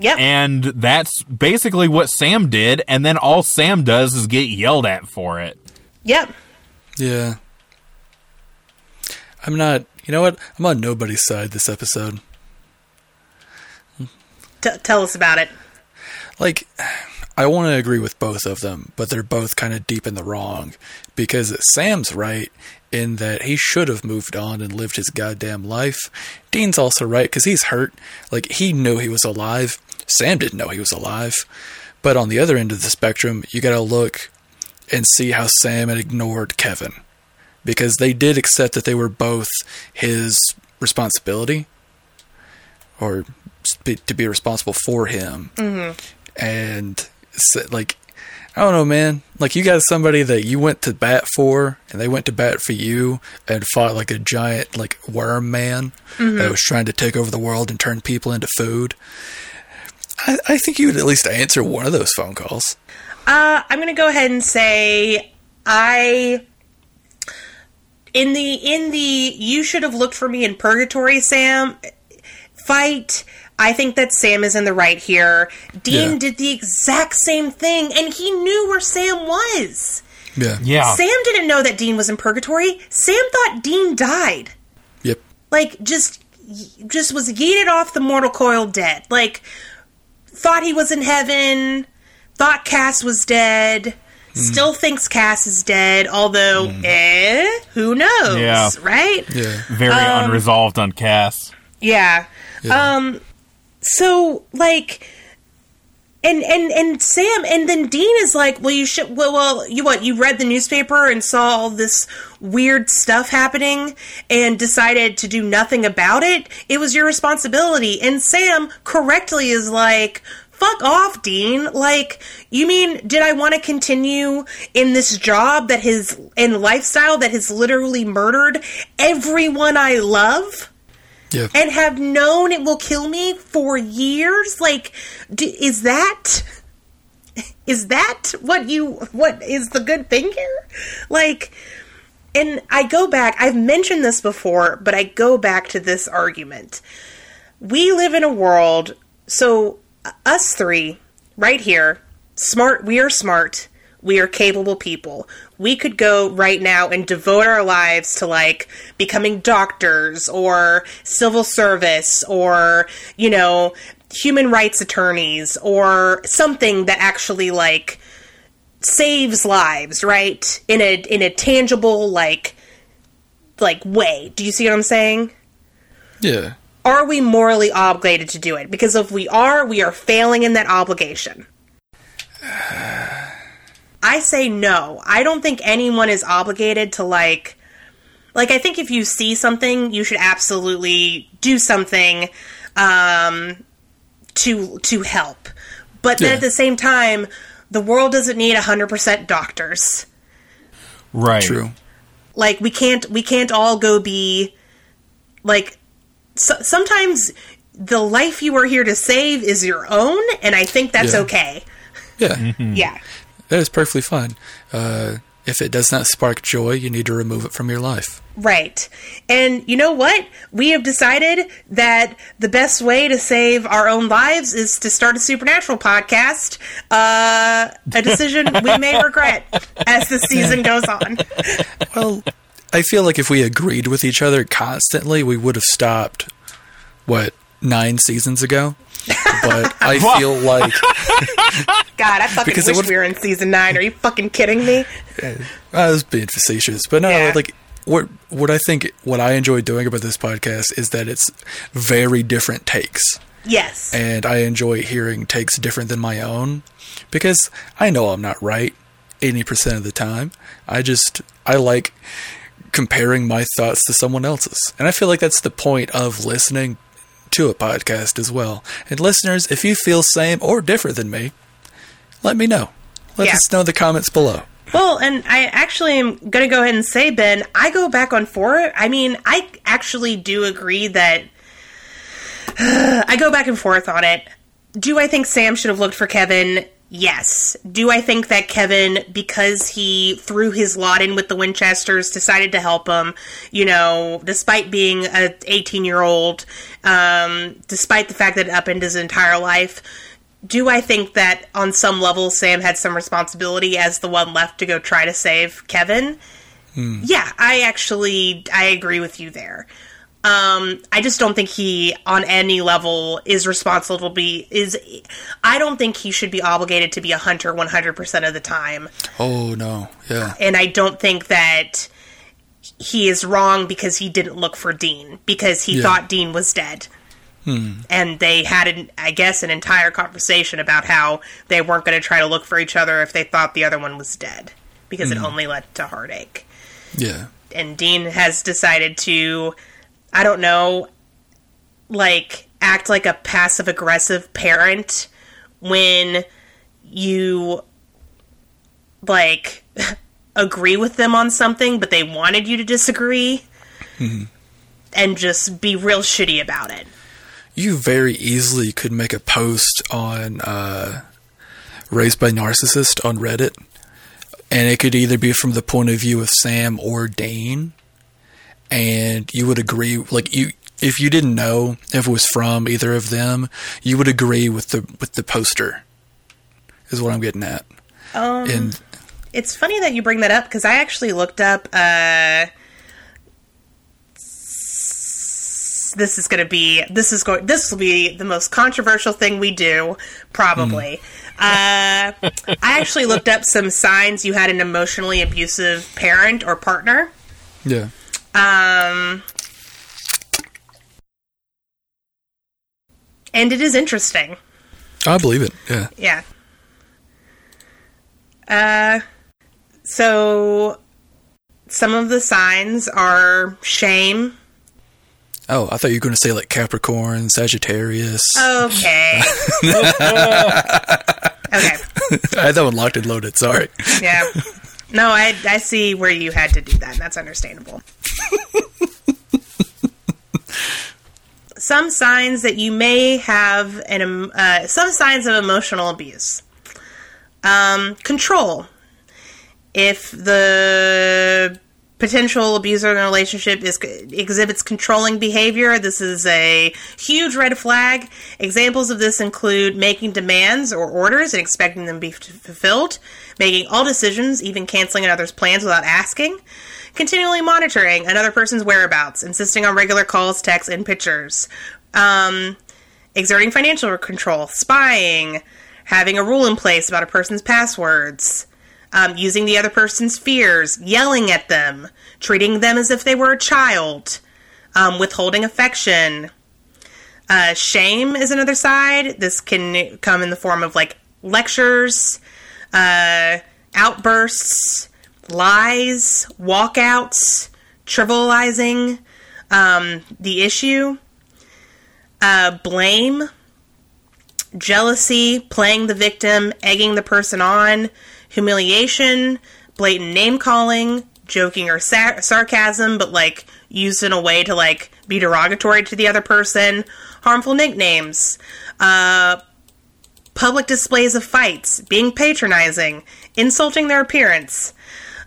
Yep And that's basically what Sam did and then all Sam does is get yelled at for it. yep yeah. I'm not. You know what? I'm on nobody's side this episode. T- tell us about it like I want to agree with both of them, but they're both kind of deep in the wrong because Sam's right in that he should have moved on and lived his goddamn life. Dean's also right because he's hurt. Like he knew he was alive. Sam didn't know he was alive. But on the other end of the spectrum, you got to look and see how Sam had ignored Kevin because they did accept that they were both his responsibility or to be responsible for him mm-hmm. and like I don't know, man. Like you got somebody that you went to bat for, and they went to bat for you, and fought like a giant like worm man mm-hmm. that was trying to take over the world and turn people into food. I, I think you would at least answer one of those phone calls. Uh, I'm gonna go ahead and say I in the in the you should have looked for me in purgatory, Sam fight. I think that Sam is in the right here. Dean Yeah. did the exact same thing, and he knew where Sam was. Yeah. Yeah. Sam didn't know that Dean was in purgatory. Sam thought Dean died. Yep. Like just just was yeeted off the mortal coil dead. Like thought he was in heaven, thought Cass was dead, still thinks Cass is dead, although eh, who knows, Yeah. right? Yeah. Very unresolved on Cass. Yeah. Yeah. Um so like and and and Sam and then Dean is like, "Well, you should well, well, you what? You read the newspaper and saw all this weird stuff happening and decided to do nothing about it. It was your responsibility." And Sam correctly is like, "Fuck off, Dean. Like, you mean did I want to continue in this job that has and lifestyle that has literally murdered everyone I love?" Yeah. and have known it will kill me for years? Like d- is that is that what you what is the good thing here? Like and i go back i've mentioned this before but i go back to this argument. We live in a world so uh, us three right here smart we are smart we are capable people we could go right now and devote our lives to like becoming doctors or civil service or you know human rights attorneys or something that actually like saves lives right in a in a tangible like like way do you see what i'm saying Yeah. are we morally obligated to do it? Because if we are, we are failing in that obligation. I say no. I don't think anyone is obligated to like like I think if you see something, you should absolutely do something um to to help. But then Yeah. at the same time, the world doesn't need 100% doctors Right. True. like we can't we can't all go be like so, sometimes the life you are here to save is your own and i think that's Yeah. okay Yeah. yeah That is perfectly fine. Uh, if it does not spark joy, you need to remove it from your life. right and you know what we have decided that the best way to save our own lives is to start a supernatural podcast uh, a decision we may regret as the season goes on Well, I feel like if we agreed with each other constantly, we would have stopped, what, nine seasons ago? But I feel like god i fucking Because wish would- we were in season 9 are you fucking kidding me I was being facetious, but no, Yeah. like what what I think what I enjoy doing about this podcast is that it's very different takes, yes and I enjoy hearing takes different than my own because I know I'm not right eighty percent of the time. I just I like comparing my thoughts to someone else's, and I feel like that's the point of listening to a podcast as well. And listeners, if you feel same or different than me, let me know. Let Yeah. us know in the comments below. Well, and I actually am going to go ahead and say, Ben, I go back on forth. I mean, I actually do agree that I go back and forth on it. Do I think Sam should have looked for Kevin? Yes. Do I think that Kevin, because he threw his lot in with the Winchesters, decided to help him, you know, despite being a 18 year old, um, despite the fact that it upended his entire life, do I think that on some level Sam had some responsibility as the one left to go try to save Kevin? Yeah, I actually I agree with you there. Um, I just don't think he on any level is responsible to be is I don't think he should be obligated to be a hunter 100% of the time. Oh no, yeah. And I don't think that he is wrong because he didn't look for Dean because he Yeah. thought Dean was dead. Hmm. And they had, an, I guess, an entire conversation about how they weren't going to try to look for each other if they thought the other one was dead because it hmm. only led to heartache. Yeah. And Dean has decided to, I don't know, like act like a passive aggressive parent when you like agree with them on something, but they wanted you to disagree, hmm. and just be real shitty about it. You very easily could make a post on uh, Raised by Narcissist on Reddit, and it could either be from the point of view of Sam or Dane, and you would agree, like you. If you didn't know if it was from either of them, you would agree with the with the poster. Is what I'm getting at. Um, And It's funny that you bring that up because I actually looked up. Uh, s- this is going to be this is going this will be the most controversial thing we do probably. Uh, I actually looked up some signs you had an emotionally abusive parent or partner. yeah, Um, and it is interesting. I believe it. Yeah. Yeah. Uh, so some of the signs are shame. Oh, I thought you were going to say like Capricorn, Sagittarius. Okay. okay. I had that one locked and loaded. Sorry. Yeah. No, I I see where you had to do that. That's understandable. some signs that you may have an uh, some signs of emotional abuse. Um, control. If the potential abuser in a relationship is exhibits controlling behavior, this is a huge red flag. Examples of this include making demands or orders and expecting them to be fulfilled, making all decisions, even canceling another's plans without asking, continually monitoring another person's whereabouts, insisting on regular calls, texts, and pictures, um, exerting financial control, spying, having a rule in place about a person's passwords, um, using the other person's fears, yelling at them, treating them as if they were a child, um, withholding affection. Uh, shame is another side. This can come in the form of like lectures, uh, outbursts, lies, walkouts, trivializing um, the issue, uh, blame, jealousy, playing the victim, egging the person on, humiliation, blatant name calling, joking or sa- sarcasm, but like used in a way to like be derogatory to the other person, harmful nicknames, uh, public displays of fights, being patronizing, insulting their appearance,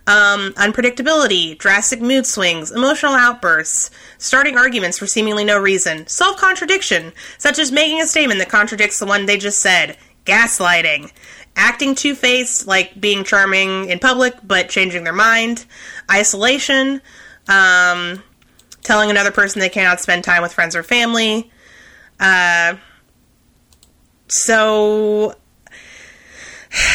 um, unpredictability, drastic mood swings, emotional outbursts, starting arguments for seemingly no reason, self contradiction, such as making a statement that contradicts the one they just said, gaslighting, acting two faced, like being charming in public but changing their mind, isolation, um, telling another person they cannot spend time with friends or family. Uh, so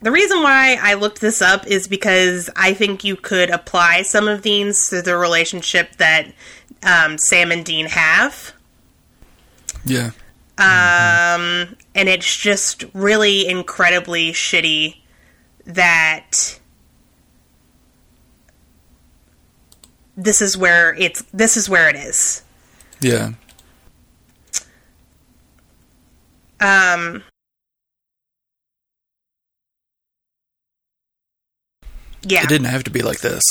the reason why I looked this up is because I think you could apply some of these to the relationship that um, Sam and Dean have. Yeah. Um, and it's just really incredibly shitty that this is where it's this is where it is. Yeah. Um, yeah, It didn't have to be like this.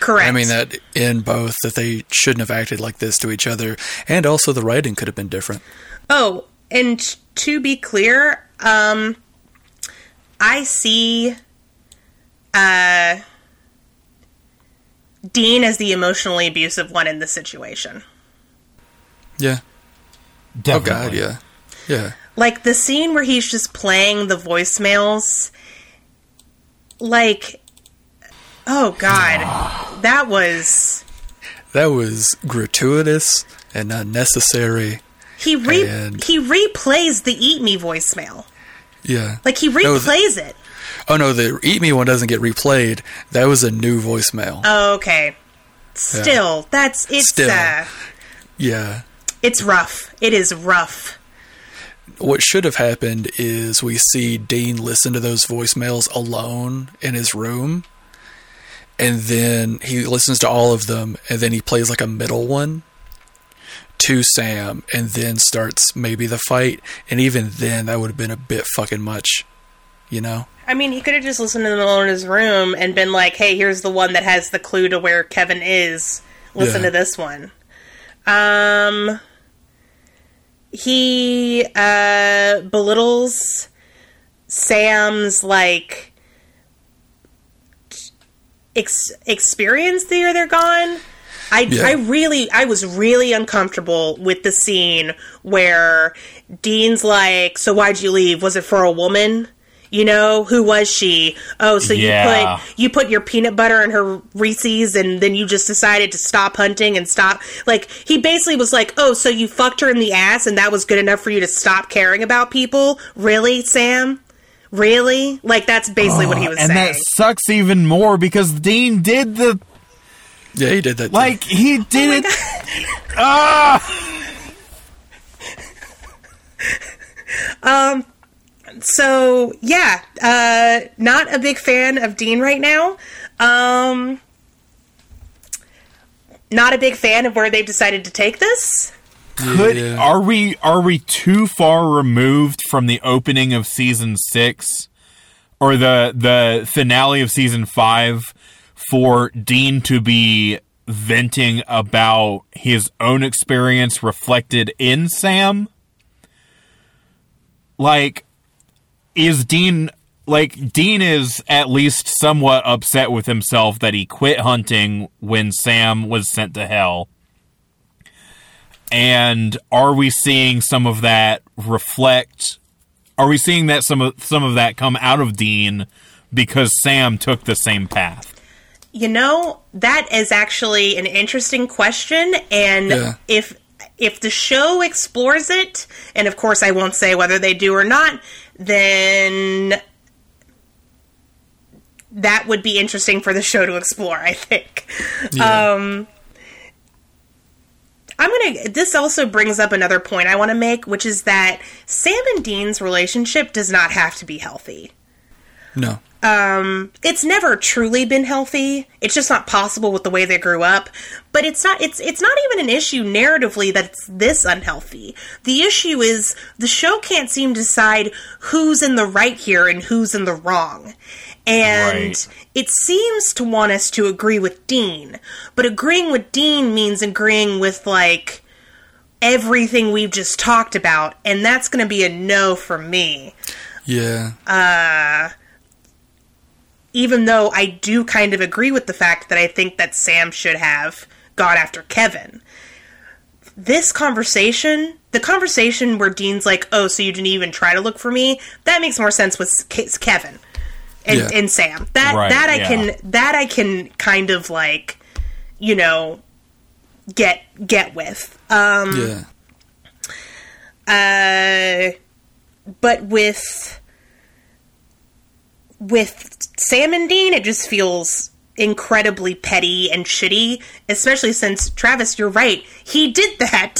correct. I mean that in both that they shouldn't have acted like this to each other, and also the writing could have been different. Oh, and to be clear, um, I see uh, Dean as the emotionally abusive one in this situation. Yeah. Oh God. Yeah. Yeah. Like the scene where he's just playing the voicemails, like, oh God, that was. That was gratuitous and unnecessary. He re- And- he replays the "Eat Me" voicemail. Yeah. Like he No, the- replays it. Oh no, the Eat Me one doesn't get replayed. That was a new voicemail. Oh, okay. Still, that's it's Still. uh yeah. it's rough. It is rough. What should have happened is we see Dean listen to those voicemails alone in his room. And then he listens to all of them and then he plays like a middle one to Sam and then starts maybe the fight. And even then that would have been a bit fucking much. you know? I mean, he could have just listened to them alone in his room and been like, "Hey, here's the one that has the clue to where Kevin is. Listen Yeah. to this one." Um, he uh, belittles Sam's like ex- experience the year they're gone. I, Yeah. I really I was really uncomfortable with the scene where Dean's like, "So why'd you leave? Was it for a woman?" You know, who was she? Oh, so Yeah. you put you put your peanut butter in her Reese's and then you just decided to stop hunting and stop like he basically was like, "Oh, so you fucked her in the ass and that was good enough for you to stop caring about people?" Really, Sam? Really? Like that's basically what he was and saying. that sucks even more because Dean did the Yeah, he did that. thing. like he Oh did it. Ah! um. so yeah, uh, not a big fan of Dean right now. Um, not a big fan of where they've decided to take this. Could Yeah. are we are we too far removed from the opening of season six or the the finale of season five for Dean to be venting about his own experience reflected in Sam? Like is Dean like Dean is at least somewhat upset with himself that he quit hunting when Sam was sent to hell. And are we seeing some of that reflect are we seeing that some of some of that come out of Dean because Sam took the same path? You know, that is actually an interesting question and Yeah. if if the show explores it, and of course I won't say whether they do or not, then that would be interesting for the show to explore, I think. Yeah. Um I'm gonna. This also brings up another point I want to make, which is that Sam and Dean's relationship does not have to be healthy. no. Um, it's never truly been healthy. It's just not possible with the way they grew up. But it's not. It's it's not even an issue narratively that it's this unhealthy. The issue is the show can't seem to decide who's in the right here and who's in the wrong. And Right. it seems to want us to agree with Dean, but agreeing with Dean means agreeing with like everything we've just talked about, and that's going to be a no for me. Yeah. Uh, Even though I do kind of agree with the fact that I think that Sam should have gone after Kevin. This conversation, the conversation where Dean's like, "Oh, so you didn't even try to look for me?" That makes more sense with Kevin and, Yeah. and Sam. That Right, that I yeah. can that I can kind of like, you know, get get with. Um, yeah. uh, but with with Sam and Dean, it just feels incredibly petty and shitty. Especially since Travis, you're right, he did that.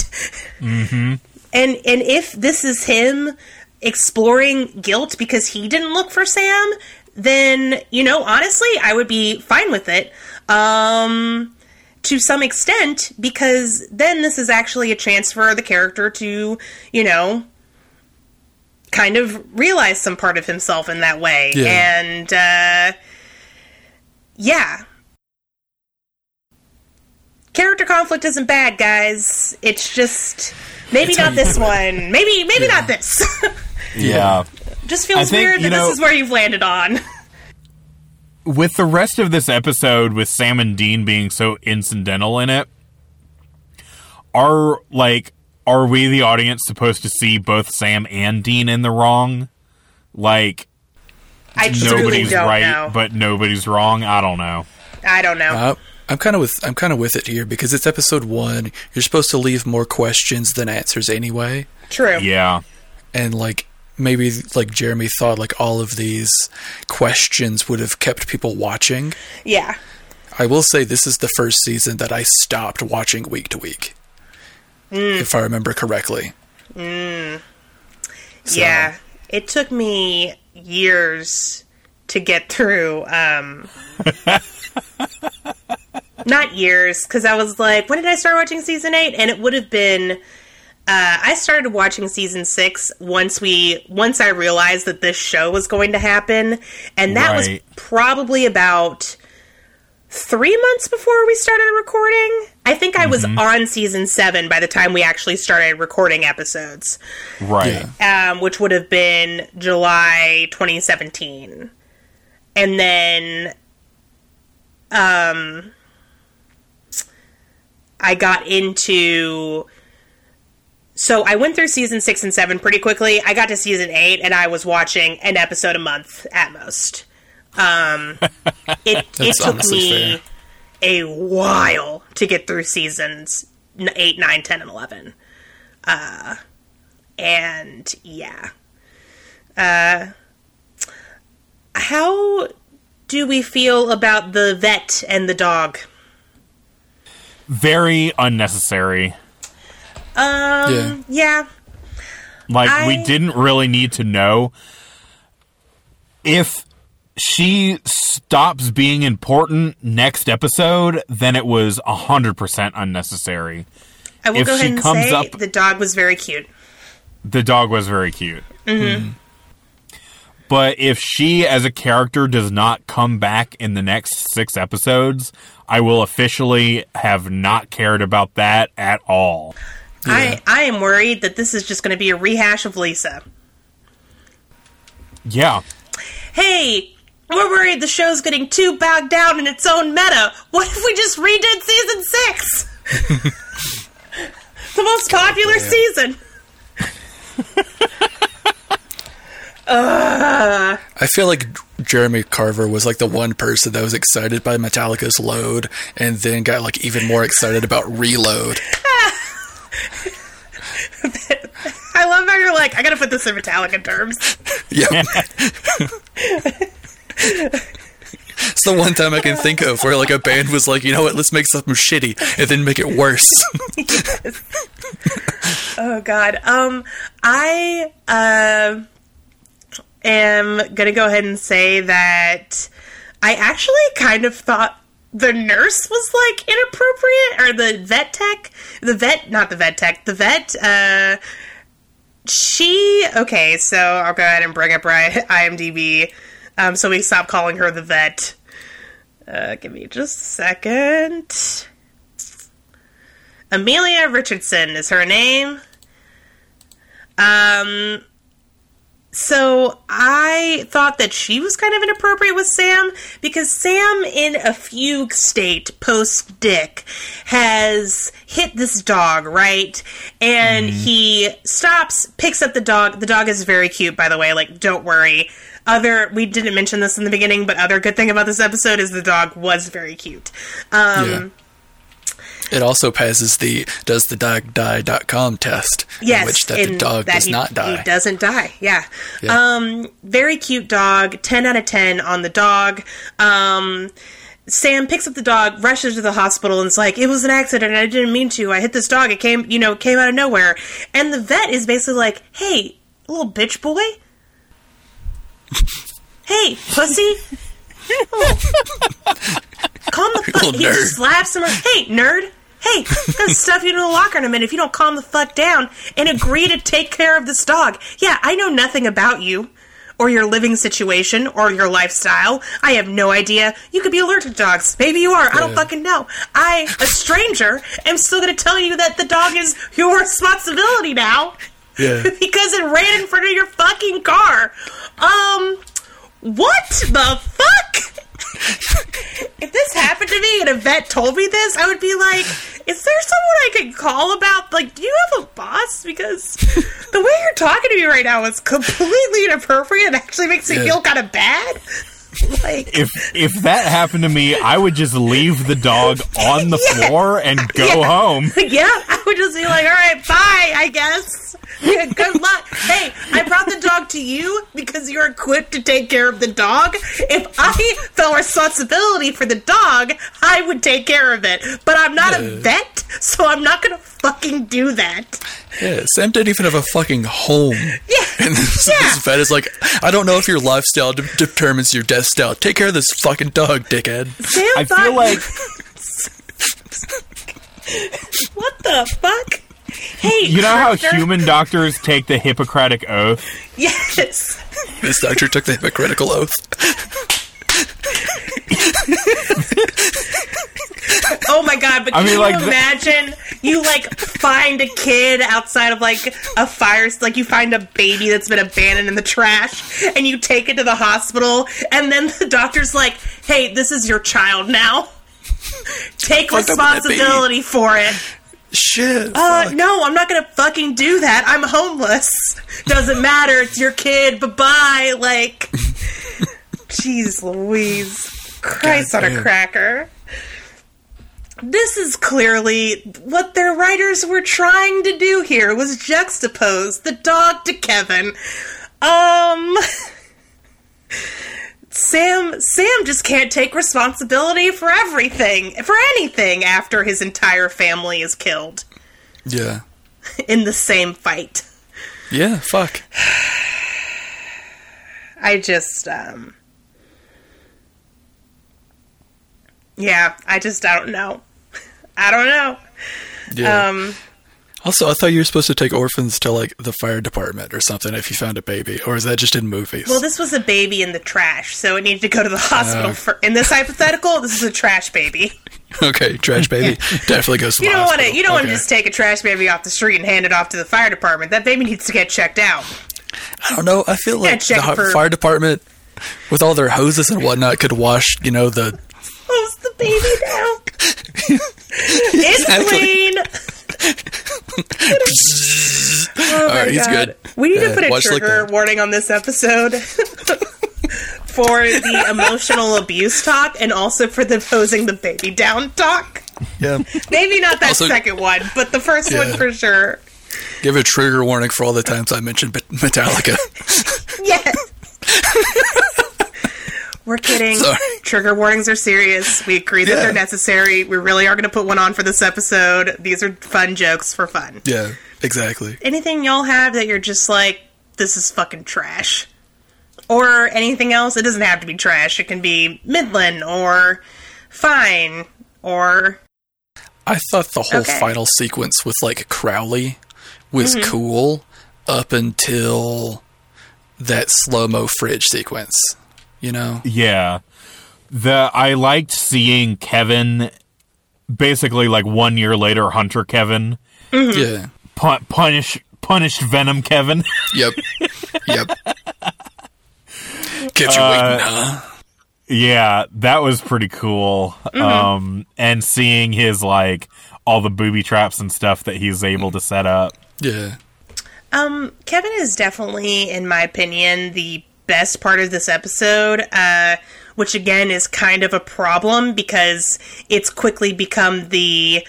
Mm-hmm. And and if this is him exploring guilt because he didn't look for Sam, then you know, honestly, I would be fine with it. Um, to some extent, because then this is actually a chance for the character to, you know, kind of realize some part of himself in that way. Yeah. And, uh, yeah. Character conflict isn't bad, guys. It's just maybe It's not this one. Maybe maybe Yeah. not this. Yeah. just feels think, weird that know- this is where you've landed on. with the rest of this episode with Sam and Dean being so incidental in it, are like are we the audience supposed to see both Sam and Dean in the wrong? Like I just really nobody's don't right, know. but nobody's wrong. I don't know. I don't know. Uh, I'm kind of with I'm kind of with it here because it's episode one. You're supposed to leave more questions than answers anyway, True. Yeah. and like maybe like Jeremy thought like all of these questions would have kept people watching. Yeah. I will say this is the first season that I stopped watching week to week, if I remember correctly. So- Yeah, it took me years to get through. Um, not years, because I was like, when did I start watching season eight? And it would have been uh, I started watching season six once we once I realized that this show was going to happen, and that was probably about three months before we started recording. I think I was on season seven by the time we actually started recording episodes, Right. Yeah. um, which would have been July 2017, and then um, I got into. So I went through season six and seven pretty quickly. I got to season eight, and I was watching an episode a month at most. Um, it it took me fair. A while to get through seasons 8, 9, 10, and 11. Uh, and yeah. Uh, how do we feel about the vet and the dog? Very unnecessary. Um, Yeah. yeah. Like we didn't really need to know if she stops being important next episode, then it was hundred percent unnecessary. I will If go ahead and comes say up- the dog was very cute. The dog was very cute. Mm-hmm. But if she as a character does not come back in the next six episodes, I will officially have not cared about that at all. I, I am worried that this is just going to be a rehash of Lisa. Yeah. Hey, we're worried the show's getting too bogged down in its own meta. What if we just redid season six? the most popular season. I feel like Jeremy Carver was like the one person that was excited by Metallica's Load and then got like even more excited about Reload. I love how you're like, I gotta put this in Metallica terms. Yeah. It's the one time I can think of where like a band was like, you know what, let's make something shitty and then make it worse. Oh God. Um, I uh, am gonna go ahead and say that I actually kind of thought the nurse was like inappropriate, or the vet tech, the vet, not the vet tech, the vet. Uh, she okay. So I'll go ahead and bring up IMDb. Um, so we stop calling her the vet. Uh, give me just a second. Amelia Richardson is her name. Um, so I thought that she was kind of inappropriate with Sam because Sam, in a fugue state post Dick, has hit this dog, right? And he stops, picks up the dog. The dog is very cute, by the way. Like, don't worry. Other, we didn't mention this in the beginning, but other good thing about this episode is the dog was very cute. Um, Yeah. It also passes the does the dog die.com test, Yes, in which that the dog that does he, not die. He doesn't die. Yeah. Yeah. Um, very cute dog. Ten out of ten on the dog. Um, Sam picks up the dog, rushes to the hospital, and is like, "It was an accident. I didn't mean to. I hit this dog. It came, you know, came out of nowhere." And the vet is basically like, "Hey, little bitch boy." Hey, pussy. Oh. Calm the fuck. He nerd. slaps him. Hey, nerd. Hey, I'm gonna stuff you in the locker in a minute if you don't calm the fuck down and agree to take care of this dog. Yeah, I know nothing about you or your living situation or your lifestyle. I have no idea. You could be allergic to dogs. Maybe you are. I don't Yeah. fucking know. I, a stranger, am still gonna tell you that the dog is your responsibility now yeah. because it ran in front of your fucking car. Um, what the fuck? if this happened to me and a vet told me this, I would be like, is there someone I could call about? Like, do you have a boss? Because the way you're talking to me right now is completely inappropriate and actually makes me Yeah. feel kind of bad. like, If if that happened to me, I would just leave the dog on the floor and go Yeah. home. yeah, I would just be like, all right, bye, I guess. Yeah, good luck. Hey, I brought the dog to you because you're equipped to take care of the dog. If I felt responsibility for the dog, I would take care of it. But I'm not a vet, so I'm not gonna fucking do that. Yeah, Sam didn't even have a fucking home. Yeah. And this, Yeah. this vet is like, I don't know if your lifestyle de- determines your death style. Take care of this fucking dog, dickhead. Sam I thought feel like what the fuck? Hey, You know how human doctors take the Hippocratic Oath? Yes. This doctor took the hypocritical oath. Oh my god! But I can mean, you like, the- imagine you like find a kid outside of like a fire, like you find a baby that's been abandoned in the trash, and you take it to the hospital, and then the doctor's like, "Hey, this is your child now. Take Fucked up with that baby." responsibility for it." Shit. Uh, fuck. no, I'm not gonna fucking do that. I'm homeless. Doesn't matter. It's your kid. Bye bye. Like, jeez, Louise, Christ on a cracker. This is clearly what their writers were trying to do here was juxtapose the dog to Kevin. Um. Sam Sam just can't take responsibility for everything, for anything after his entire family is killed Yeah. in the same fight. Yeah, fuck. I just um Yeah, I just I don't know. I don't know. Yeah. Um also, I thought you were supposed to take orphans to like the fire department or something if you found a baby, or is that just in movies? well this was a baby in the trash, so it needed to go to the hospital Uh. for in this hypothetical, this is a trash baby. okay, trash baby definitely goes to You the don't want to hospital. you don't want to just take a trash baby off the street and hand it off to the fire department. That baby needs to get checked out. I don't know. I feel like check the for- fire department, with all their hoses and whatnot, could wash you know the Hose the baby down. it's Exactly. clean. Oh All right, he's good. We need to put a watch like trigger that. warning on this episode for the emotional abuse talk and also for the posing the baby down talk. yeah. Maybe not that Also- second one, but the first one for sure. Give a trigger warning for all the times I mentioned Metallica. Yes. We're kidding. Sorry. Trigger warnings are serious. We agree that Yeah. they're necessary. We really are going to put one on for this episode. These are fun jokes for fun. yeah, exactly. anything y'all have that you're just like, this is fucking trash? Or anything else? It doesn't have to be trash. It can be Midland or fine or. I thought the whole Okay. final sequence with like Crowley was Mm-hmm. cool up until that slow mo fridge sequence. You know? Yeah. The I liked seeing Kevin basically like 1 year later Hunter Kevin Mm-hmm. Yeah. pu- punish punished Venom Kevin. Yep. yep. Catch you Uh, waiting, huh? yeah, that was pretty cool. Um and seeing his like all the booby traps and stuff that he's able to set up. Yeah. Um, Kevin is definitely, in my opinion, the best part of this episode, uh, which again is kind of a problem because it's quickly become the.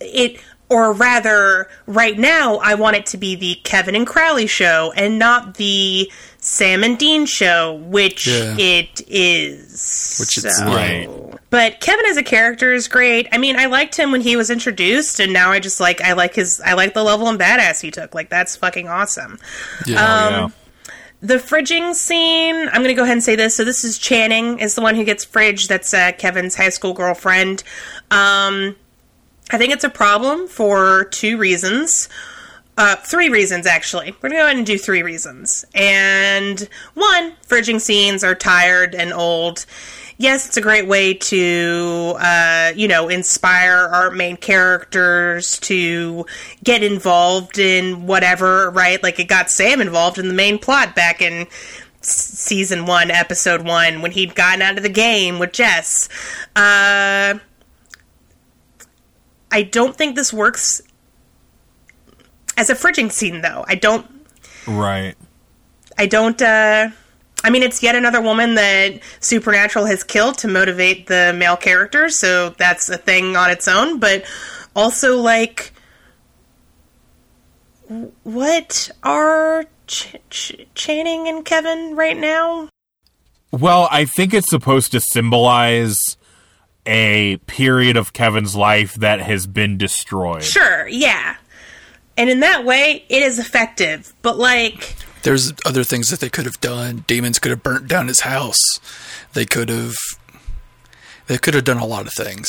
It. Or rather, right now, I want it to be the Kevin and Crowley show and not the Sam and Dean show, which Yeah. it is. Which it's So- Right. but Kevin as a character is great. I mean, I liked him when he was introduced, and now I just like I like his I like the level and badass he took. Like that's fucking awesome. Yeah. Um, yeah. The fridging scene. I'm gonna go ahead and say this. So this is Channing is the one who gets fridged. That's uh, Kevin's high school girlfriend. Um, I think it's a problem for two reasons. Uh, three reasons actually. We're gonna go ahead and do three reasons. And one, fridging scenes are tired and old. Yes, it's a great way to, uh, you know, inspire our main characters to get involved in whatever, right? Like it got Sam involved in the main plot back in season one, episode one, when he'd gotten out of the game with Jess. Uh, I don't think this works as a fridging scene, though. I don't. Right. I don't. uh I mean, it's yet another woman that Supernatural has killed to motivate the male character, so that's a thing on its own. But also, like, what are Ch- Ch- Channing and Kevin right now? Well, I think it's supposed to symbolize a period of Kevin's life that has been destroyed. Sure, yeah. And in that way, it is effective. But, like, There's other things that they could have done. Demons could have burnt down his house. They could have. They could have done a lot of things.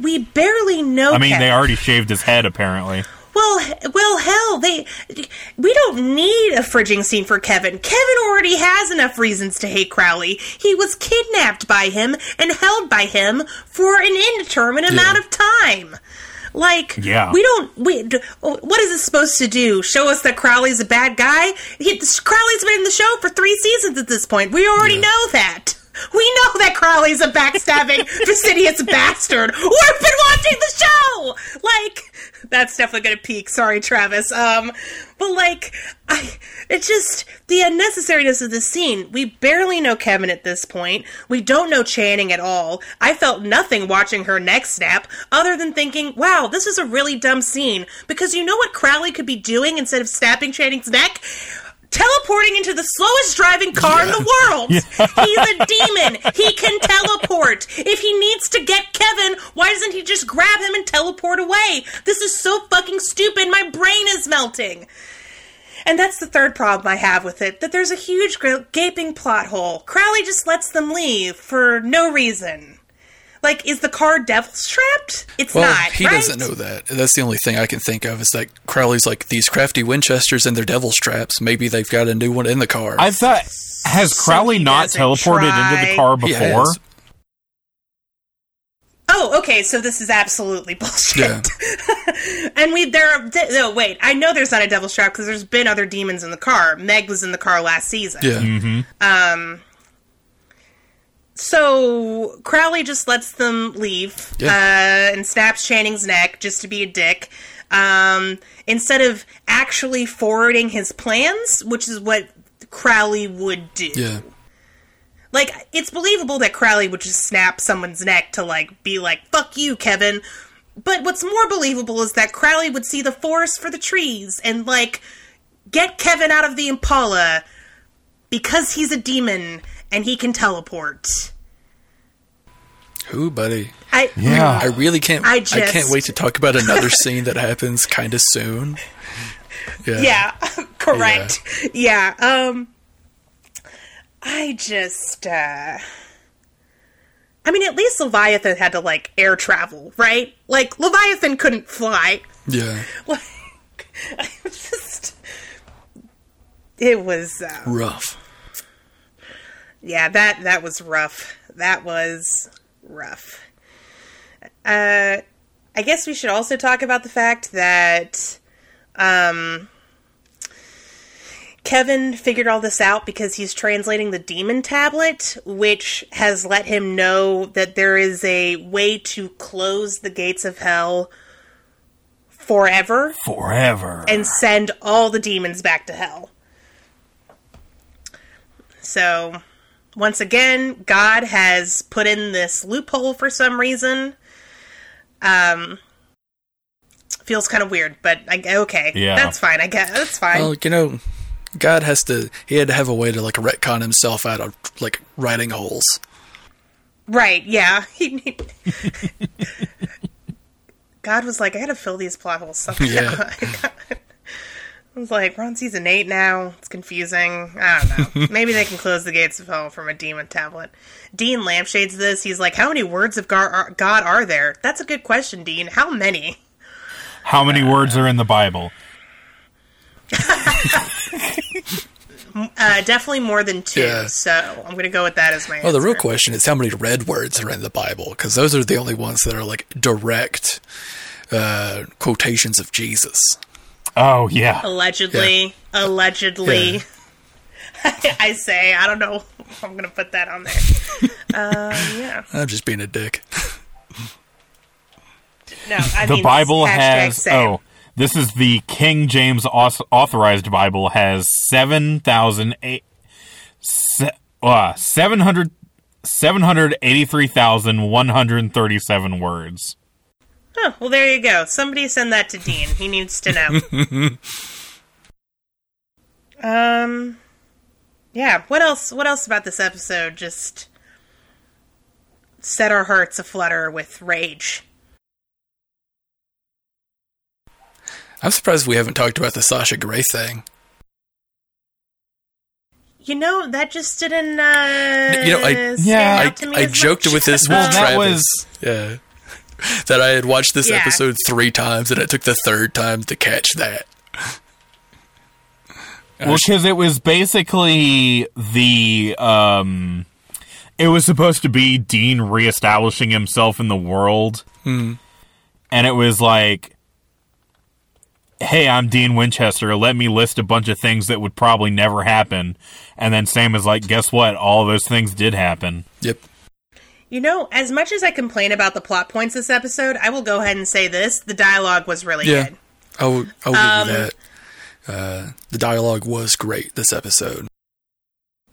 we barely know. I mean, Kevin. they already shaved his head, apparently. Well, well, hell, they. We don't need a fridging scene for Kevin. Kevin already has enough reasons to hate Crowley. He was kidnapped by him and held by him for an indeterminate amount of time. Like, Yeah. we don't. We what is it supposed to do? Show us that Crowley's a bad guy? He, Crowley's been in the show for three seasons at this point. We already Yeah. know that. We know that Crowley's a backstabbing, fastidious bastard. We've been watching the show. Like, that's definitely gonna peak. Sorry, Travis. Um, but like, I, it's just the unnecessariness of the scene. We barely know Kevin at this point. We don't know Channing at all. I felt nothing watching her neck snap, other than thinking, "Wow, this is a really dumb scene." Because you know what Crowley could be doing instead of snapping Channing's neck. Teleporting into the slowest driving car in the world. He's a demon. He can teleport. If he needs to get Kevin, why doesn't he just grab him and teleport away? This is so fucking stupid. My brain is melting. And that's the third problem I have with it that there's a huge gaping plot hole. Crowley just lets them leave for no reason. Like, is the car devil's trapped? It's Well, not. he right? doesn't know that. That's the only thing I can think of is that Crowley's like these crafty Winchesters and their devil's traps. Maybe they've got a new one in the car. I thought has Crowley he not doesn't teleported into the car before? Oh, okay. So this is absolutely bullshit. Yeah. and we there. Are, no, wait. I know there's not a devil's trap because there's been other demons in the car. Meg was in the car last season. yeah. Mm-hmm. Um, So Crowley just lets them leave Yeah. uh, and snaps Channing's neck just to be a dick. Um, instead of actually forwarding his plans, which is what Crowley would do. Yeah. Like, it's believable that Crowley would just snap someone's neck to, like, be like, fuck you, Kevin. But what's more believable is that Crowley would see the forest for the trees and, like, get Kevin out of the Impala because he's a demon and he can teleport. Who, buddy? I, Yeah. I really can't. I I, can't wait to talk about another scene that happens kind of soon. Yeah. Yeah, correct. Yeah. Um I just uh I mean at least Leviathan had to like air travel, right? Like Leviathan couldn't fly. Yeah. Like I was just it was uh, Rough. Yeah, that that was rough. That was rough. Uh I guess we should also talk about the fact that um Kevin figured all this out because he's translating the demon tablet, which has let him know that there is a way to close the gates of hell forever Forever. and send all the demons back to hell. So, once again, God has put in this loophole for some reason. Um, feels kind of weird, but I okay, Yeah. that's fine. I guess that's fine. Well, you know, God has to. He had to have a way to like retcon himself out of like writing holes. Right, yeah. God was like, I gotta fill these plot holes somehow. Yeah. I was like, we're on season eight now. It's confusing. I don't know. Maybe they can close the gates of hell from a demon tablet. Dean lampshades this. He's like, how many words of God are there? That's a good question, Dean. How many? How many words are in the Bible? Uh, definitely more than two. Yeah. So I'm gonna go with that as my. Well, the real question is how many red words are in the Bible? Because those are the only ones that are like direct uh, quotations of Jesus. Oh yeah. Allegedly, allegedly. Yeah. I say, I don't know. if I'm gonna put that on there. uh, yeah. I'm just being a dick. No, I The mean, Bible has same. oh, this is the King James authorized Bible has seven thousand eight se- uh, seven hundred seven hundred eighty three thousand one hundred thirty seven words. Oh, well, there you go. Somebody send that to Dean. He needs to know. um, yeah. What else? What else about this episode? Just set our hearts aflutter with rage. I'm surprised we haven't talked about the Sasha Grey thing. You know that just didn't. Uh, You know, I- Yeah, I, I joked much. with this Well, with that Travis. was- yeah. that I had watched this Yeah. episode three times, and it took the third time to catch that. Well, because it was basically the um, it was supposed to be Dean reestablishing himself in the world, and it was like, "Hey, I'm Dean Winchester. Let me list a bunch of things that would probably never happen." And then Sam is like, "Guess what? All those things did happen." Yep. You know, as much as I complain about the plot points this episode, I will go ahead and say this: the dialogue was really Yeah. good. I would, I would Um, give you that. Uh, the dialogue was great this episode.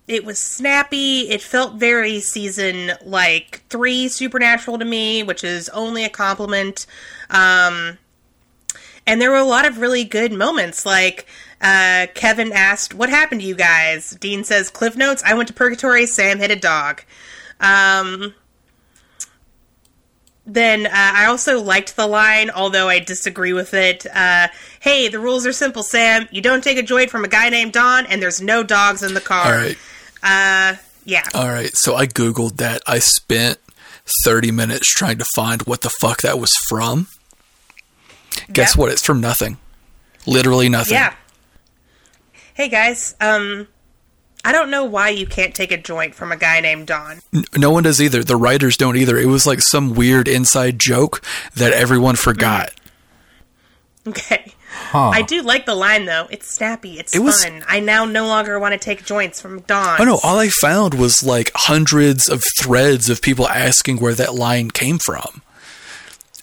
It was snappy. It felt very season like three Supernatural to me, which is only a compliment. Um, and there were a lot of really good moments. Like uh, Kevin asked, "What happened to you guys?" Dean says, "Cliff notes. I went to purgatory. Sam hit a dog." Um, then uh, I also liked the line, although I disagree with it. Uh, hey, the rules are simple, Sam. You don't take a joint from a guy named Don, and there's no dogs in the car. All right. Uh, yeah. All right. So I Googled that. I spent 30 minutes trying to find what the fuck that was from. Guess Yep. what? It's from nothing. Literally nothing. Yeah. Hey guys, um, I don't know why you can't take a joint from a guy named Don. N- No one does either. The writers don't either. It was like some weird inside joke that everyone forgot. Okay. Huh. I do like the line though. It's snappy. It's It was- fun. I now no longer want to take joints from Don. Oh no, all I found was like hundreds of threads of people asking where that line came from.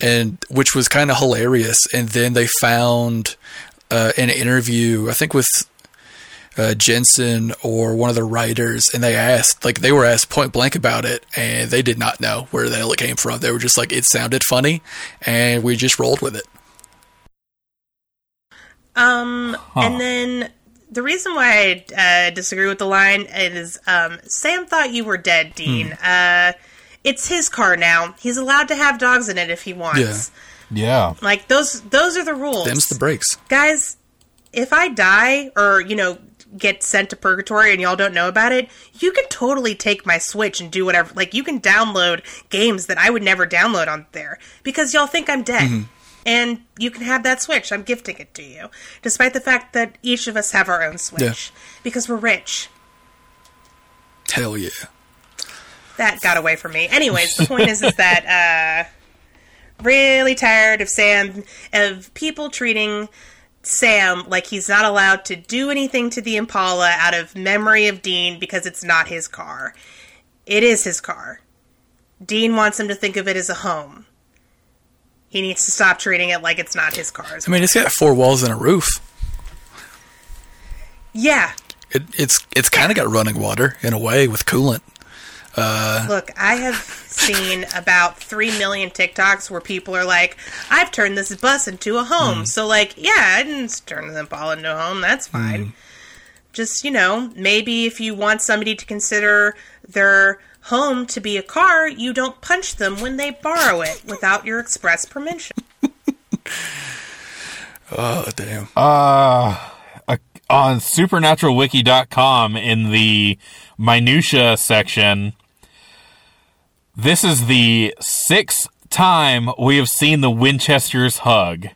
And which was kind of hilarious. And then they found uh, an interview, I think with uh, Jensen or one of the writers, and they asked, like, they were asked point blank about it, and they did not know where the hell it came from. They were just like, it sounded funny, and we just rolled with it. Um, and then the reason why I uh, disagree with the line is um, Sam thought you were dead, Dean. Hmm. Uh, it's his car now. He's allowed to have dogs in it if he wants. Yeah. Yeah. Like those those are the rules. Them's the breaks. Guys, if I die or, you know, get sent to purgatory and y'all don't know about it, you can totally take my Switch and do whatever. Like, you can download games that I would never download on there because y'all think I'm dead. And you can have that Switch. I'm gifting it to you. Despite the fact that each of us have our own Switch. Yeah. Because we're rich. Hell yeah. that got away from me. Anyways, the point is, is that uh, really tired of Sam of people treating Sam like he's not allowed to do anything to the Impala out of memory of Dean because it's not his car. It is his car. Dean wants him to think of it as a home. He needs to stop treating it like it's not his car. I mean, it's got four walls and a roof. Yeah. It, it's it's kind of got running water in a way with coolant. Uh, Look, I have seen about 3 million TikToks where people are like, I've turned this bus into a home. Mm. So, like, yeah, I didn't turn the Impala into a home. That's mm. fine. Just, you know, maybe if you want somebody to consider their home to be a car, you don't punch them when they borrow it without your express permission. Oh damn! Uh, on supernaturalwiki.com in the minutia section this is the sixth time we have seen the winchesters hug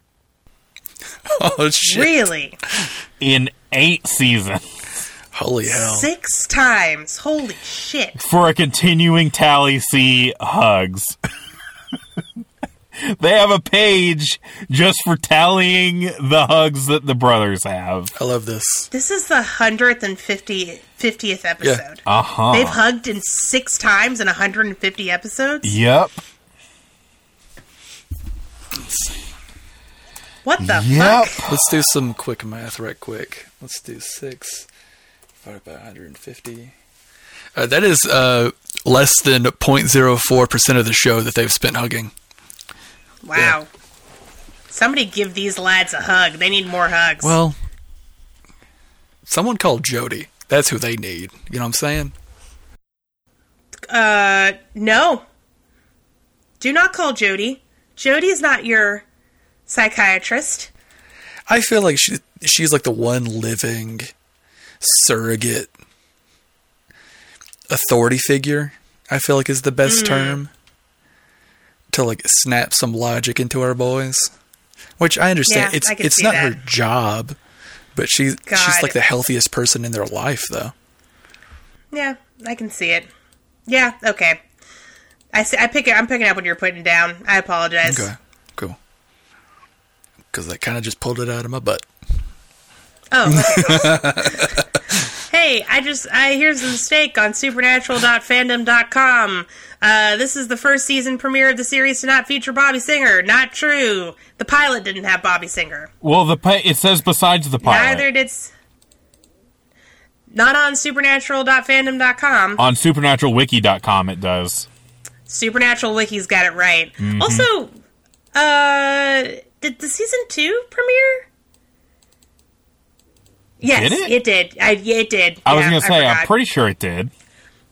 oh shit! Really? in eight seasons Holy hell! Six times. Holy shit. for a continuing tally see hugs they have a page just for tallying the hugs that the brothers have I love this. This is the 150th 50th episode. uh-huh They've hugged in six times in 150 episodes? yep What the yep fuck? Let's do some quick math right quick. Let's do six divided by 150. Uh, that is uh, less than 0.04 percent of the show that they've spent hugging. Wow. Somebody give these lads a hug. They need more hugs. Well, someone called Jody. That's who they need. You know what I'm saying? uh, no. Do not call Jody. Jody is not your psychiatrist. I feel like she she's like the one living surrogate authority figure. I feel like is the best term. to like snap some logic into our boys. Which I understand. Yeah, it's I it's not that. her job, but she's she's like the healthiest person in their life, though. Yeah, I can see it. Yeah, okay. I see, I pick it. I'm picking up what you're putting down. I apologize. Okay, cool. Because I kind of just pulled it out of my butt. Oh. Okay. hey, I just I here's the mistake on supernatural.fandom.com. Uh, this is the first season premiere of the series to not feature Bobby Singer. Not true. The pilot didn't have Bobby Singer. Well, the pi- it says besides the pilot Neither did. s- Not on supernatural.fandom.com. on supernaturalwiki.com. It does. Supernatural Wiki's got it right. Mm-hmm. Also, uh, did the season two premiere? Yes, Did it? did. I, yeah, it did. I was gonna say, I'm pretty sure it did.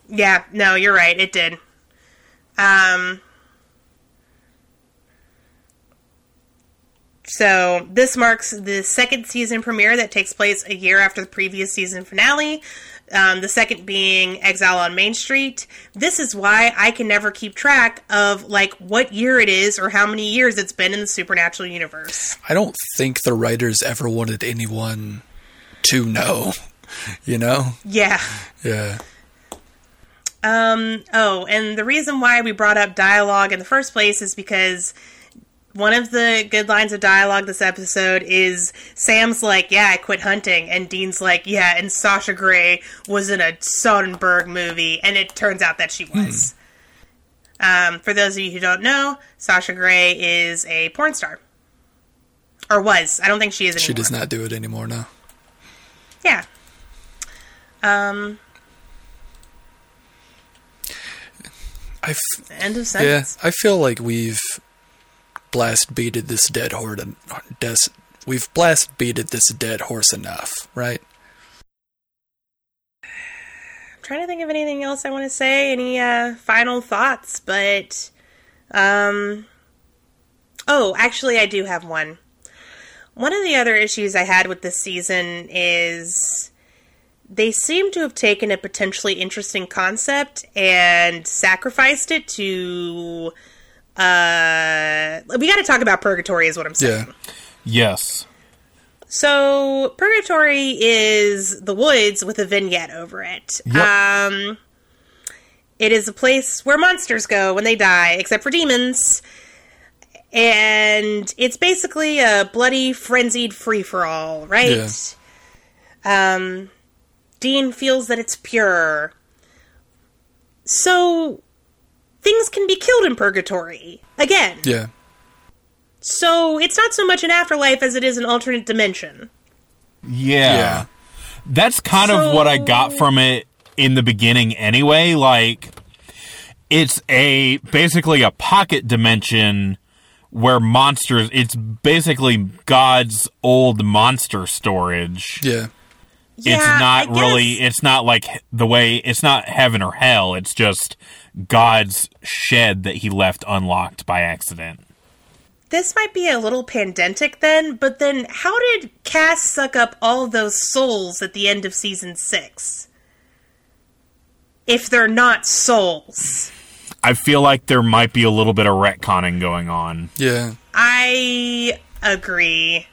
Yeah, no, you're right. It did. Um. So this marks the second season premiere that takes place a year after the previous season finale. Um, the second being Exile on Main Street. This is why I can never keep track of like what year it is or how many years it's been in the supernatural universe. I don't think the writers ever wanted anyone to know. You know? Yeah. Yeah. Um, oh, and the reason why we brought up dialogue in the first place is because one of the good lines of dialogue this episode is Sam's like, "Yeah, I quit hunting," and Dean's like, "Yeah," and Sasha Grey was in a Soderbergh movie, and it turns out that she was. Um, for those of you who don't know, Sasha Grey is a porn star, or was. I don't think she is anymore. She does not do it anymore now. Yeah. Um. I f- End of sentence. yeah. I feel like we've blast beated this dead horse. Des- we've blast beated this dead horse enough, right? I'm trying to think of anything else I want to say. Any uh, final thoughts? But, um, oh, actually, I do have one. One of the other issues I had with this season is they seem to have taken a potentially interesting concept and sacrificed it to. Uh, we got to talk about purgatory, is what I'm saying. Yeah. Yes. So, Purgatory is the woods with a vignette over it. Yep. Um, it is a place where monsters go when they die, except for demons. And it's basically a bloody, frenzied free for all, right? Um, Dean feels that it's pure. So, things can be killed in Purgatory. Again. Yeah. So, it's not so much an afterlife as it is an alternate dimension. Yeah. Yeah. That's kind of what I got from it in the beginning anyway. Like, it's a basically a pocket dimension where monsters, it's basically God's old monster storage. Yeah. It's not I really, guess- it's not like the way, it's not heaven or hell. It's just God's shed that he left unlocked by accident. This might be a little pandentic then, but then how did Cass suck up all those souls at the end of season six? If they're not souls. I feel like there might be a little bit of retconning going on. Yeah. I agree.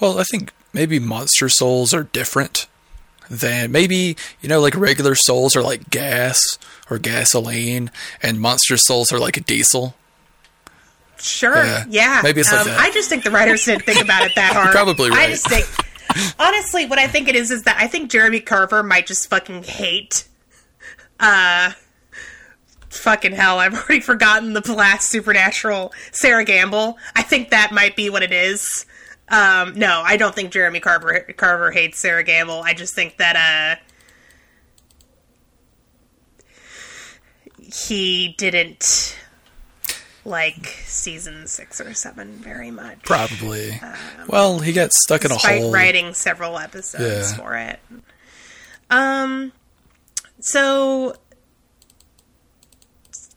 Well, I think maybe monster souls are different than maybe, you know, like regular souls are like gas or gasoline, and monster souls are like diesel. Sure. Yeah. Yeah. Maybe it's like um, that. I just think the writers didn't think about it that hard. probably I just think honestly, what I think it is is that I think Jeremy Carver might just fucking hate uh fucking hell, I've already forgotten the last supernatural Sera Gamble. I think that might be what it is. Um, no, I don't think Jeremy Carver Carver hates Sera Gamble. I just think that uh he didn't like season six or seven very much. Probably. well, he got stuck in a despite hole. writing several episodes Yeah. for it. Um, so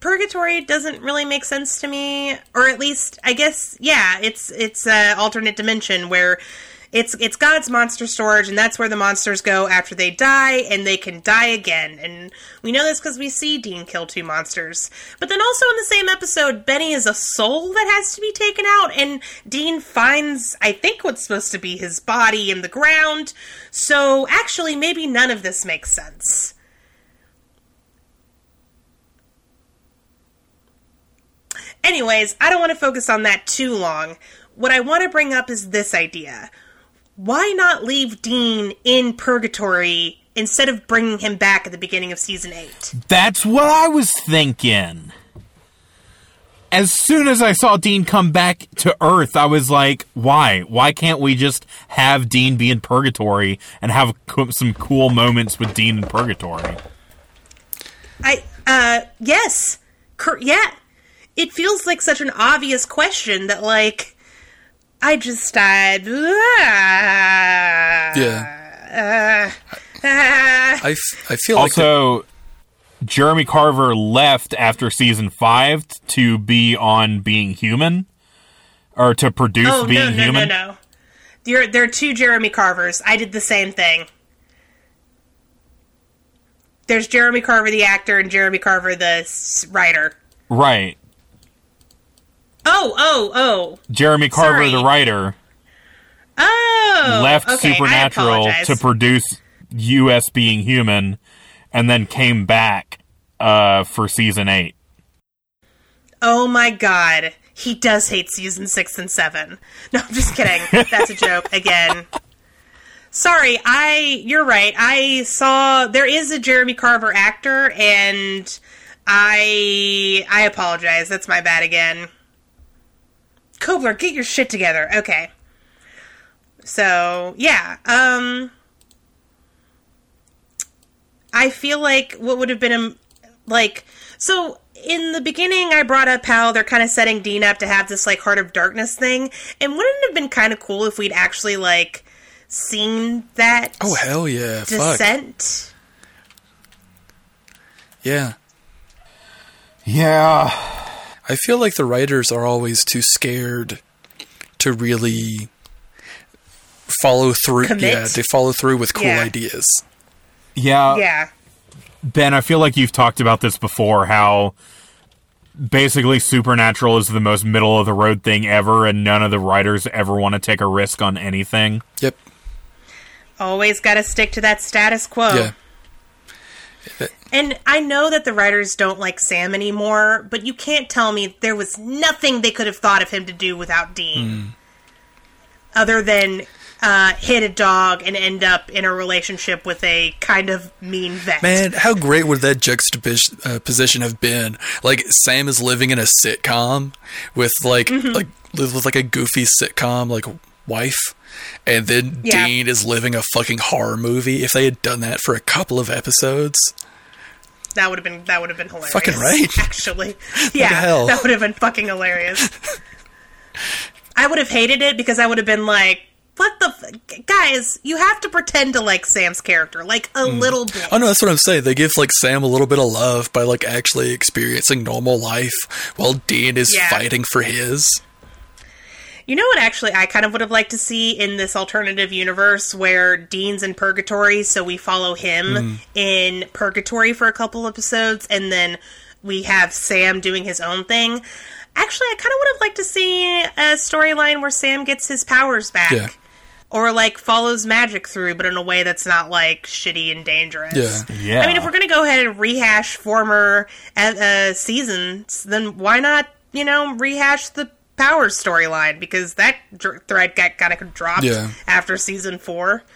Purgatory doesn't really make sense to me, or at least I guess yeah, it's it's a alternate dimension where It's it's God's monster storage, and that's where the monsters go after they die, and they can die again. And we know this because we see Dean kill two monsters. But then also in the same episode, Benny is a soul that has to be taken out, and Dean finds, I think, what's supposed to be his body in the ground. So actually, maybe none of this makes sense. Anyways, I don't want to focus on that too long. What I want to bring up is this idea why not leave Dean in purgatory instead of bringing him back at the beginning of season 8? That's what I was thinking. As soon as I saw Dean come back to Earth, I was like, why? Why can't we just have Dean be in purgatory and have some cool moments with Dean in purgatory? I, uh, yes. Cur- yeah. It feels like such an obvious question that, like, I just died. Yeah. Uh, uh, I, f- I feel like Also, Jeremy Carver left after season five to be on Being Human, or to produce oh, Being no, no, Human. no, no. There, there are two Jeremy Carvers. I did the same thing. There's Jeremy Carver, the actor, and Jeremy Carver, the writer. Right. Oh, oh, oh. Jeremy Carver, Sorry. the writer, Oh! left okay, Supernatural to produce US Being Human, and then came back uh, for season eight. Oh my god. He does hate season six and seven. No, I'm just kidding. That's a joke again. Sorry, I you're right. I saw there is a Jeremy Carver actor and I I apologize. That's my bad again. Kobler, get your shit together. Okay. So, yeah. Um I feel like what would have been a like so in the beginning I brought up how they're kind of setting Dean up to have this like Heart of Darkness thing and wouldn't it have been kind of cool if we'd actually like seen that oh hell yeah, fuck descent? yeah. Yeah. I feel like the writers are always too scared to really follow through. Commit? Yeah, they follow through with cool Yeah. ideas. Yeah. Yeah. Ben, I feel like you've talked about this before how basically Supernatural is the most middle of the road thing ever, and none of the writers ever want to take a risk on anything. Yep. Always got to stick to that status quo. Yeah. And I know that the writers don't like Sam anymore, but you can't tell me there was nothing they could have thought of him to do without Dean. Hmm. Other than uh, hit a dog and end up in a relationship with a kind of mean vet. Man, how great would that juxtaposition uh, position have been? Like Sam is living in a sitcom with like Mm-hmm. like with like a goofy sitcom like wife, and then Yeah. Dean is living a fucking horror movie. If they had done that for a couple of episodes, That would have been that would have been hilarious. Fucking right. Actually. Yeah. That would have been fucking hilarious. I would have hated it because I would have been like, what the f- guys, you have to pretend to like Sam's character like a mm. little bit. oh no, that's what I'm saying. They give like Sam a little bit of love by like actually experiencing normal life while Dean is Yeah. fighting for his. You know what actually I kind of would have liked to see in this alternative universe where Dean's in purgatory, so we follow him in purgatory for a couple episodes and then we have Sam doing his own thing. Actually, I kind of would have liked to see a storyline where Sam gets his powers back. Yeah. Or like follows magic through, but in a way that's not like shitty and dangerous. Yeah. Yeah. I mean, if we're gonna go ahead and rehash former uh, uh, seasons, then why not, you know, rehash the Powers storyline because that dr- thread got kind of dropped Yeah. after season four.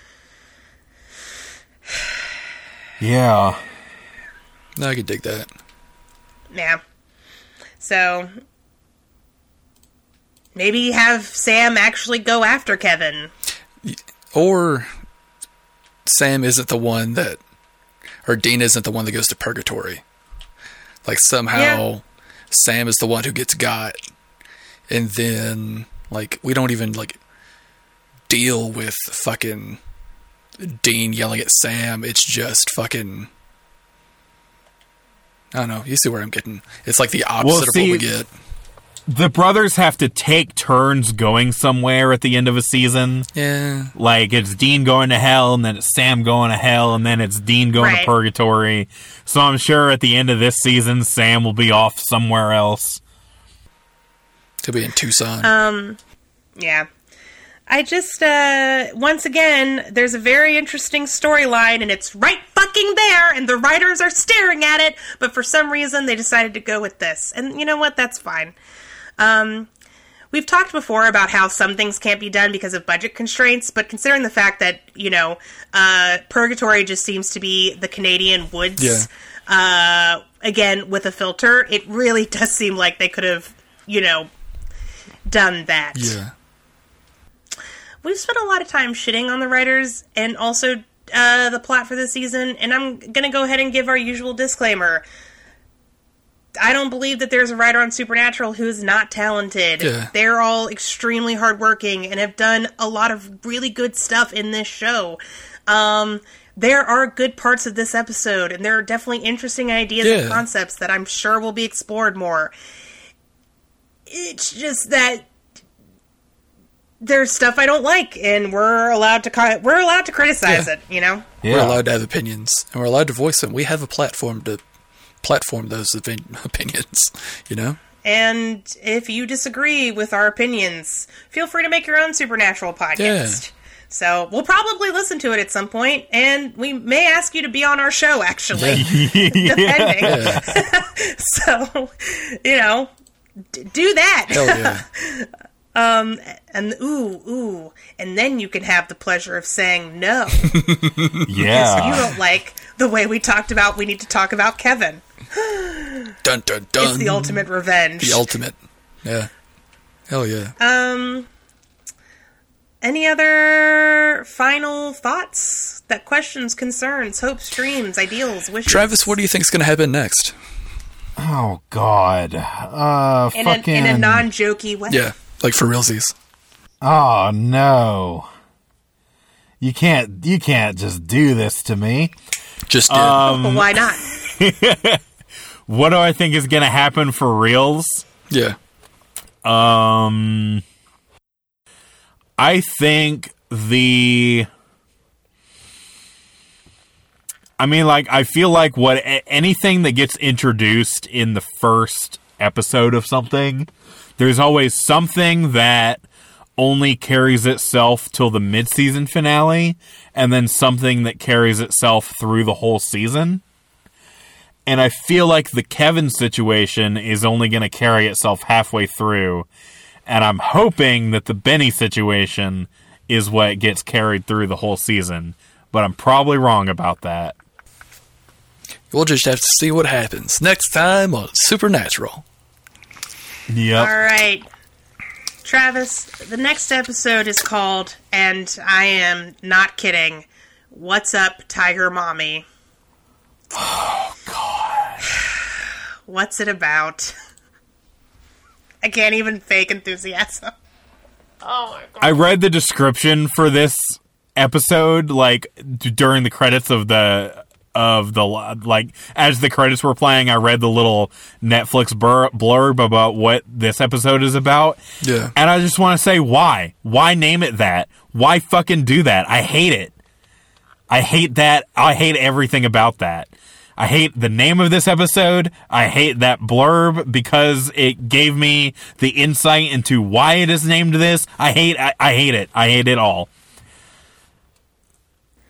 Yeah. No, I could dig that. Yeah. So maybe have Sam actually go after Kevin. Or Sam isn't the one that, or Dean isn't the one that goes to purgatory. Like somehow Yeah. Sam is the one who gets got, and then like we don't even like deal with fucking Dean yelling at Sam. It's just fucking. I don't know. You see where I'm getting? It's like the opposite Well, of what we get. the brothers have to take turns going somewhere at the end of a season. Yeah. Like it's Dean going to hell, and then it's Sam going to hell, and then it's Dean going Right. to purgatory. So I'm sure at the end of this season, Sam will be off somewhere else. To be in Tucson. Um, yeah. I just, uh, once again, there's a very interesting storyline, and it's right fucking there, and the writers are staring at it, but for some reason they decided to go with this. And you know what? That's fine. Um, we've talked before about how some things can't be done because of budget constraints, but considering the fact that, you know, uh, Purgatory just seems to be the Canadian woods, Yeah. uh, again, with a filter, it really does seem like they could have, you know, done that. yeah. We've spent a lot of time shitting on the writers and also uh, the plot for this season, and I'm gonna go ahead and give our usual disclaimer. I don't believe that there's a writer on Supernatural who is not talented. Yeah. They're all extremely hardworking and have done a lot of really good stuff in this show. Um, there are good parts of this episode, and there are definitely interesting ideas Yeah. and concepts that I'm sure will be explored more. It's just that there's stuff I don't like, and we're allowed to we're allowed to criticize Yeah. it. You know, We're allowed to have opinions, and we're allowed to voice them. We have a platform to platform those opinions. You know. and if you disagree with our opinions, feel free to make your own supernatural podcast. So we'll probably listen to it at some point, and we may ask you to be on our show. Actually, depending. so, you know, d- do that. Hell yeah. and ooh, ooh, and then you can have the pleasure of saying no. Yeah. you don't like the way we talked about. We need to talk about Kevin. dun dun dun. It's the ultimate revenge. The ultimate. Yeah. Hell yeah. Um, any other final thoughts? That questions, concerns, hopes, dreams, ideals, wishes. Travis, what do you think is going to happen next? Oh God. Uh, in a, fucking. in a non-jokey way. Yeah, like for realsies. oh no. You can't. You can't just do this to me. Just did. But why not? What do I think is gonna happen for reals? yeah. Um, I think the. I mean, like, I feel like what anything that gets introduced in the first episode of something, there's always something that only carries itself till the mid-season finale, and then something that carries itself through the whole season. And I feel like the Kevin situation is only going to carry itself halfway through. And I'm hoping that the Benny situation is what gets carried through the whole season. But I'm probably wrong about that. We'll just have to see what happens next time on Supernatural. Yep. All right. Travis, the next episode is called, and I am not kidding, What's Up, Tiger Mommy? Oh, God. What's it about? I can't even fake enthusiasm. Oh my god. I read the description for this episode like d- during the credits of the of the like as the credits were playing I read the little Netflix blur- blurb about what this episode is about. Yeah. And I just want to say why? Why name it that? Why fucking do that? I hate it. I hate that. I hate everything about that. I hate the name of this episode. I hate that blurb because it gave me the insight into why it is named this. I hate I, I hate it. I hate it all.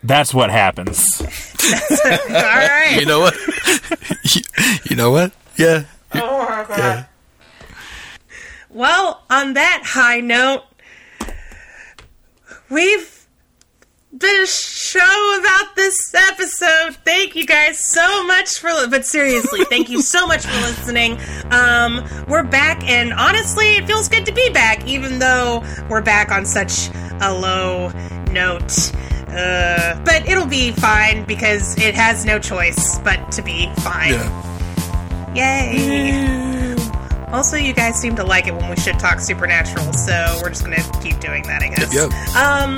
That's what happens. All right. You know what? you, you know what? Yeah. Oh my god. Well, on that high note, we've been a show about this episode. Thank you guys so much for li- but seriously, thank you so much for listening. Um we're back and honestly, it feels good to be back even though we're back on such a low note. Uh, but it'll be fine because it has no choice but to be fine. Yeah. Yay! Also, you guys seem to like it when we should talk supernatural, so we're just gonna keep doing that, I guess. Yep, yep. Um,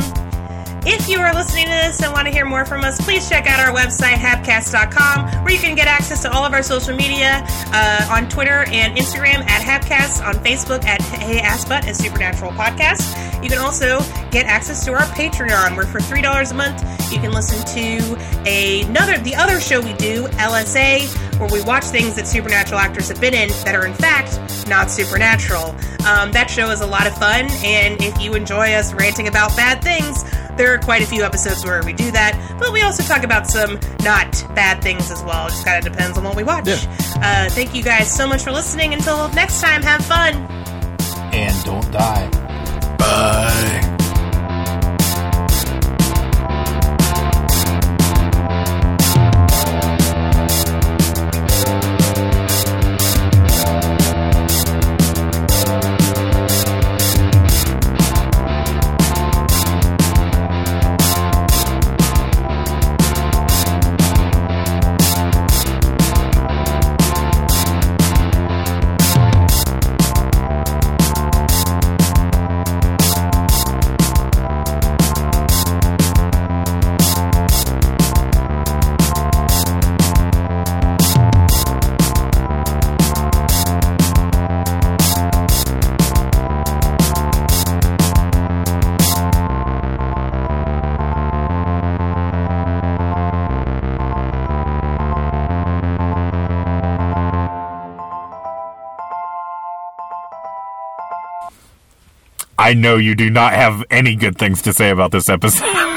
If you are listening to this and want to hear more from us, please check out our website, hapcast.com, where you can get access to all of our social media uh, on Twitter and Instagram at Hapcast, on Facebook at Hey Ass Butt and Supernatural Podcast. You can also get access to our Patreon, where for $3 a month, you can listen to another, the other show we do, LSA, where we watch things that supernatural actors have been in that are in fact not supernatural. Um, that show is a lot of fun, and if you enjoy us ranting about bad things, there are quite a few episodes where we do that, but we also talk about some not bad things as well. It just kind of depends on what we watch. Yeah. Uh, thank you guys so much for listening. Until next time, have fun. And don't die. Bye. I know you do not have any good things to say about this episode.